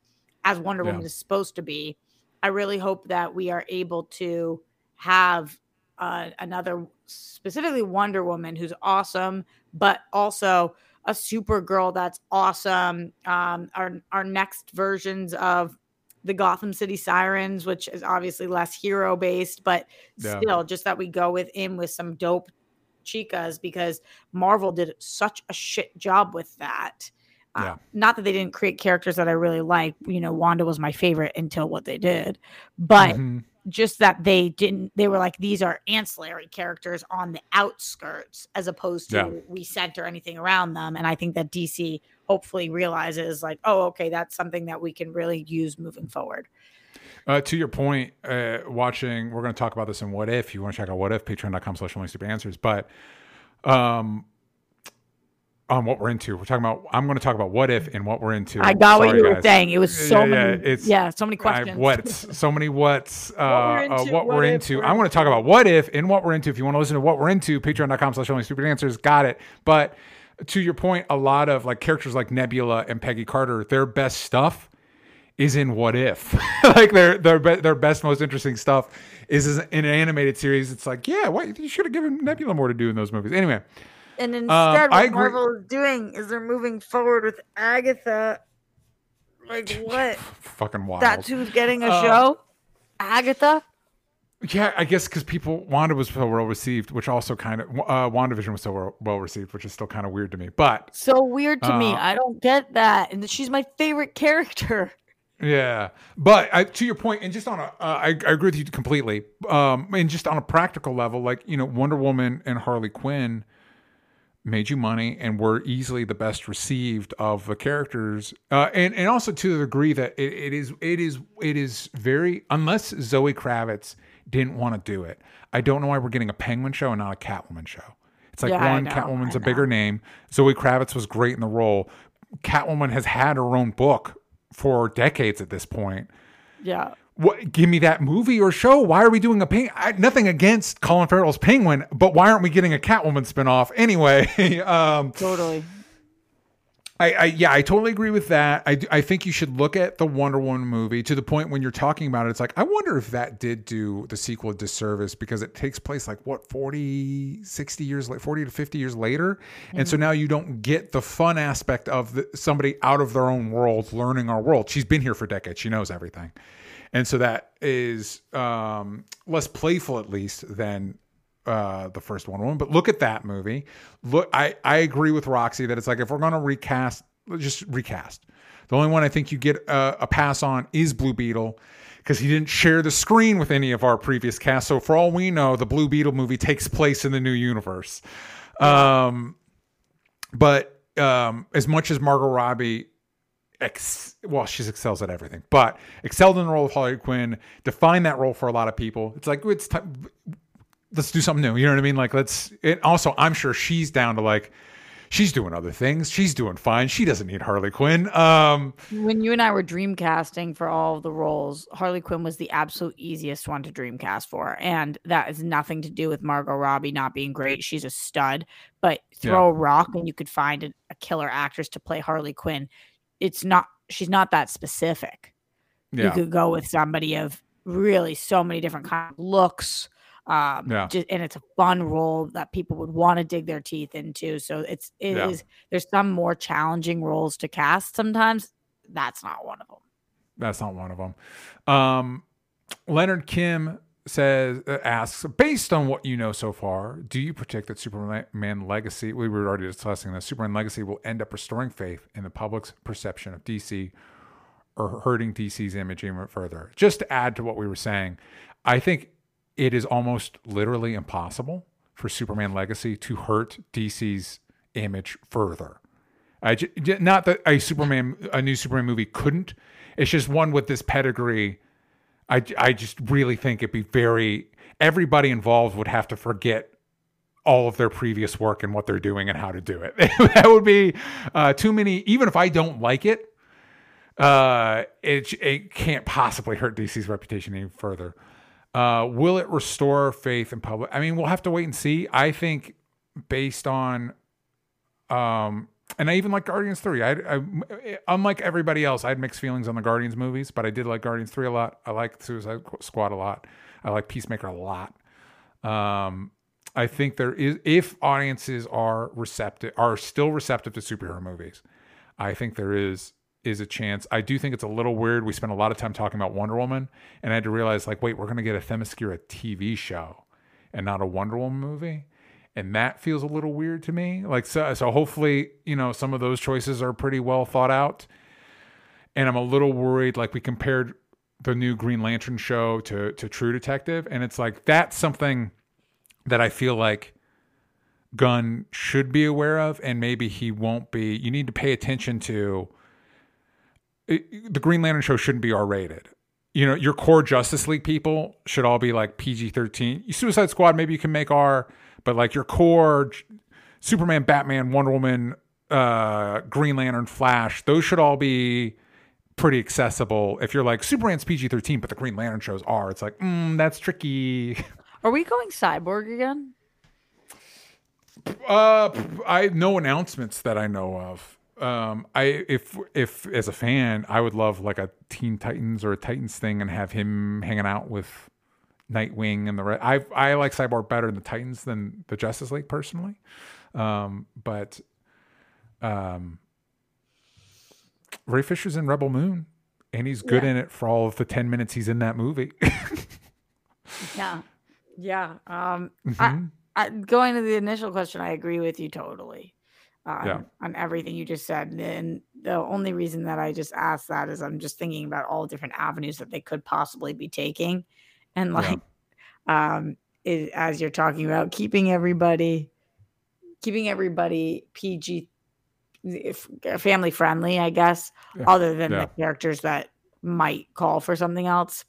as wonder yeah. woman is supposed to be i really hope that we are able to have uh, another specifically wonder woman who's awesome but also a Supergirl that's awesome um, our our next versions of the Gotham City Sirens, which is obviously less hero based, but yeah. still just that we go with him with some dope chicas because Marvel did such a shit job with that. Yeah. Uh, not that they didn't create characters that I really like. You know, Wanda was my favorite until what they did, but mm-hmm. just that they didn't. They were like these are ancillary characters on the outskirts, as opposed to yeah. we center anything around them. And I think that DC hopefully realizes like, oh, okay, that's something that we can really use moving forward. Uh, to your point, uh, watching, we're going to talk about this in What If. You want to check out What If, patreon.com slash only stupid answers. But um, on what we're into, we're talking about, I'm going to talk about What If and what we're into. I got Sorry, what you guys. were saying. It was so yeah, many, yeah, it's, yeah, so many questions. What's, so many what's, uh, what we're into. Uh, what what we're into. I want to talk about What If and what we're into. If you want to listen to what we're into, patreon.com slash only stupid answers. Got it. But to your point, a lot of like characters like Nebula and Peggy Carter, their best stuff is in What If. like their their their best, most interesting stuff is in an animated series. It's like, yeah, why you should have given Nebula more to do in those movies. Anyway. And um, instead, um, what Marvel is doing is they're moving forward with Agatha. Like what? Fucking wild. That's who's getting a uh, show. Agatha. Yeah, I guess because people Wanda was so well received, which also kind of uh, Wandavision was so well received, which is still kind of weird to me. But so weird to uh, me. I don't get that, and she's my favorite character. Yeah, but I, to your point, and just on a, uh, I, I agree with you completely. Um, and just on a practical level, like you know, Wonder Woman and Harley Quinn made you money and were easily the best received of the characters uh, and and also to the degree that it, it is it is it is very unless Zoe Kravitz didn't want to do it. I don't know why we're getting a Penguin show and not a Catwoman show. It's like yeah, one, know, Catwoman's a bigger name. Zoe Kravitz was great in the role. Catwoman has had her own book for decades at this point. Yeah. What, give me that movie or show. Why are we doing a ping? I, nothing against Colin Farrell's Penguin, but why aren't we getting a Catwoman spinoff anyway? um, totally. I, I, yeah, I totally agree with that. I, I think you should look at the Wonder Woman movie to the point when you're talking about it. It's like I wonder if that did do the sequel a disservice because it takes place like what 40, 60 years like 40 to 50 years later, mm-hmm. and so mm-hmm. now you don't get the fun aspect of the, somebody out of their own world learning our world. She's been here for decades. She knows everything, and so that is um, less playful at least than uh, the first Wonder Woman. But look at that movie. Look, I I agree with Roxy that it's like if we're gonna recast, just recast. The only one I think you get a, a pass on is Blue Beetle because he didn't share the screen with any of our previous cast. So for all we know, the Blue Beetle movie takes place in the new universe. Um, but um, as much as Margot Robbie Ex- well, she excels at everything, but excelled in the role of Harley Quinn, defined that role for a lot of people. It's like it's time let's do something new. You know what I mean? Like let's. It, also, I'm sure she's down to like. She's doing other things. She's doing fine. She doesn't need Harley Quinn. Um, when you and I were dreamcasting for all of the roles, Harley Quinn was the absolute easiest one to dreamcast for, and that is nothing to do with Margot Robbie not being great. She's a stud, but throw yeah. a rock and you could find a, a killer actress to play Harley Quinn. It's not she's not that specific. You could go with somebody of really so many different kind of looks. Um, Yeah. just, and it's a fun role that people would want to dig their teeth into. So it's it is Yeah. there's some more challenging roles to cast sometimes. That's not one of them. That's not one of them. Um, Leonard Kim says uh, asks based on what you know so far do you predict that superman legacy we were already discussing this superman legacy will end up restoring faith in the public's perception of dc or hurting dc's image even further just to add to what we were saying i think it is almost literally impossible for superman legacy to hurt dc's image further I not that a Superman, a new Superman movie couldn't. It's just one with this pedigree. I, I just really think it'd be very. Everybody involved would have to forget all of their previous work and what they're doing and how to do it. that would be uh, too many. Even if I don't like it, uh, it it can't possibly hurt DC's reputation any further. Uh, will it restore faith in public? I mean, we'll have to wait and see. I think based on um and I even like Guardians 3. I, I unlike everybody else, I had mixed feelings on the Guardians movies, but I did like Guardians 3 a lot. I like Suicide Squad a lot. I like Peacemaker a lot. Um I think there is if audiences are receptive are still receptive to superhero movies, I think there is is a chance. I do think it's a little weird. We spent a lot of time talking about Wonder Woman, and I had to realize like, wait, we're gonna get a Themyscira TV show and not a Wonder Woman movie and that feels a little weird to me. Like so so hopefully you know some of those choices are pretty well thought out. And i'm a little worried like we compared the new green lantern show to to true detective. And it's like that's something that i feel like gunn should be aware of and maybe he won't be. You need to pay attention to it, the green lantern show shouldn't be r-rated. You know your core justice league people should all be like pg-13 suicide squad maybe you can make r but like your core Superman, Batman, Wonder Woman, uh, Green Lantern, Flash, those should all be pretty accessible. If you're like Superman's PG 13, but the Green Lantern shows are, it's like, mm, that's tricky. Are we going cyborg again? Uh, I no announcements that I know of. Um, I if if as a fan, I would love like a Teen Titans or a Titans thing and have him hanging out with Nightwing and the rest. I I like Cyborg better than the Titans than the Justice League personally, um, but um, Ray Fisher's in Rebel Moon, and he's good Yeah. in it for all of the ten minutes he's in that movie. Yeah. Yeah. Um Mm-hmm. I, I, going to the initial question, I agree with you totally. On, Yeah. on everything you just said. And the only reason that I just asked that is I'm just thinking about all different avenues that they could possibly be taking. And Yeah. like um it, as you're talking about keeping everybody keeping everybody PG if family friendly, I guess, Yeah. other than Yeah. the characters that might call for something else.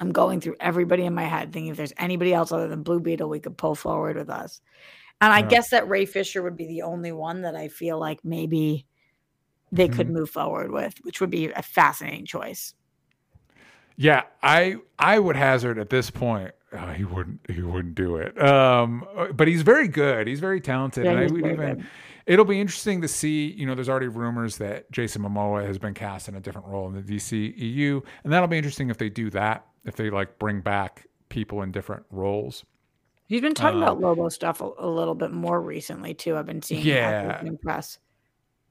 I'm going through everybody in my head, thinking if there's anybody else other than Blue Beetle we could pull forward with us. And I Yeah. guess that Ray Fisher would be the only one that I feel like maybe they could Mm-hmm. move forward with, which would be a fascinating choice. Yeah, I I would hazard at this point uh, he wouldn't he wouldn't do it. Um, but he's very good. He's very talented, Yeah, and I would even. good. It'll be interesting to see. You know, there's already rumors that Jason Momoa has been cast in a different role in the DCEU, and that'll be interesting if they do that. If they like bring back people in different roles. He's been talking about Lobo stuff a, a little bit more recently too. I've been seeing Yeah. press.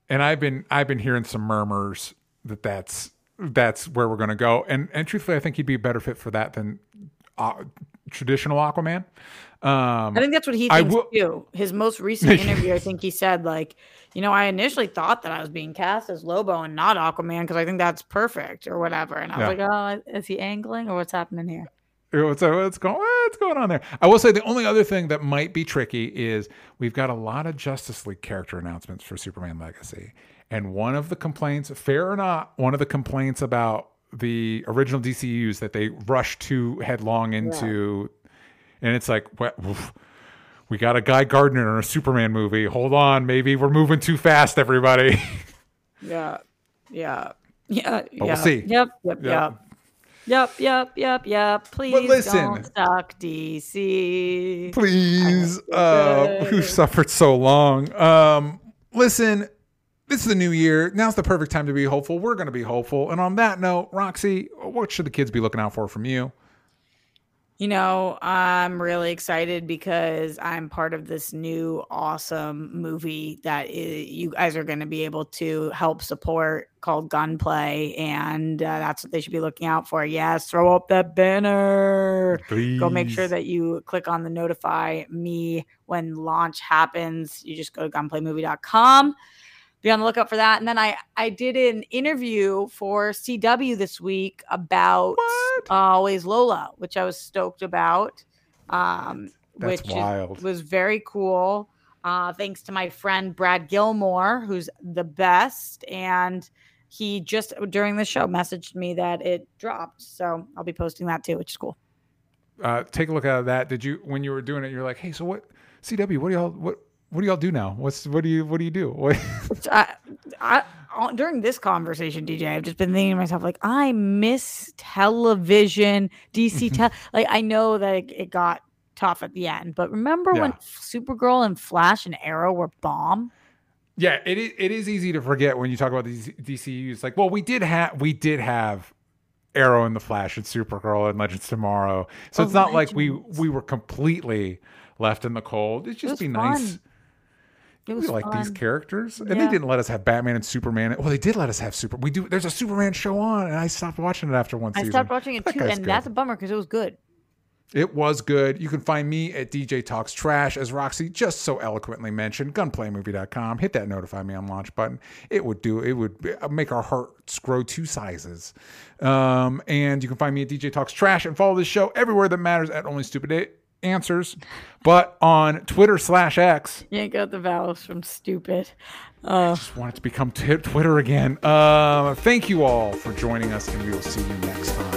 and I've been I've been hearing some murmurs that that's that's where we're going to go. And and truthfully, I think he'd be a better fit for that than uh, traditional Aquaman. Um, I think that's what he I thinks will- too. His most recent interview, I think he said like, you know, I initially thought that I was being cast as Lobo and not Aquaman because I think that's perfect or whatever. And I was Yeah. like, oh, is he angling or what's happening here? What's, what's going what's going on there? I will say the only other thing that might be tricky is we've got a lot of Justice League character announcements for Superman Legacy, and one of the complaints, fair or not, one of the complaints about the original DCUs that they rushed too headlong into, and it's like, what? oof, we got a Guy Gardner in a Superman movie. Hold on, maybe we're moving too fast, everybody. Yeah, yeah, yeah. yeah. we'll yeah. see. Yep, yep, Yep. yep. Yep, yep, yep, yep. Please listen. don't suck DC. please uh we've suffered so long um listen this is the new year. Now's the perfect time to be hopeful. We're going to be hopeful. And on that note, Roxy, what should the kids be looking out for from you? You know, I'm really excited because I'm part of this new awesome movie that you guys are going to be able to help support called Gunplay. And uh, that's what they should be looking out for. Yes, throw up that banner. Please. Go make sure that you click on the notify me when launch happens. You just go to gunplaymovie.com be on the lookout for that. And then I I did an interview for CW this week about uh, Always Lola, which I was stoked about. Um, That's which wild. was very cool. Uh, thanks to my friend Brad Gilmore, who's the best, and he just during the show messaged me that it dropped. So I'll be posting that too, which is cool. Uh, take a look at that. Did you when you were doing it? You're like, hey, so what? CW, what do y'all what what do y'all do now? What's what do you what do you do? I, I, uh, during this conversation, DJ, I've just been thinking to myself like I miss television, DC. Mm-hmm. Te- like I know that it, it, got tough at the end, but remember yeah. when Supergirl and Flash and Arrow were bomb? Yeah, it is, it is easy to forget when you talk about these DCUs. Like, well, we did have we did have Arrow and the Flash and Supergirl and Legends Tomorrow, so oh, it's not Legends. like we we were completely left in the cold. It'd just it be fun. nice we like fun. these characters, and yeah. they didn't let us have Batman and Superman. Well, they did let us have Super. We do. There's a Superman show on, and I stopped watching it after one I season. I stopped watching it that too, and good. that's a bummer because it was good. It was good. You can find me at DJ Talks Trash, as Roxy just so eloquently mentioned. Gunplaymovie.com. Hit that notify me on launch button. It would do. It would make our hearts grow two sizes. Um, and you can find me at DJ Talks Trash and follow this show everywhere that matters at Only Stupid answers, but on Twitter slash X. You ain't got the vowels from stupid. Uh, I just want it to become t- Twitter again. Uh, thank you all for joining us, and we will see you next time.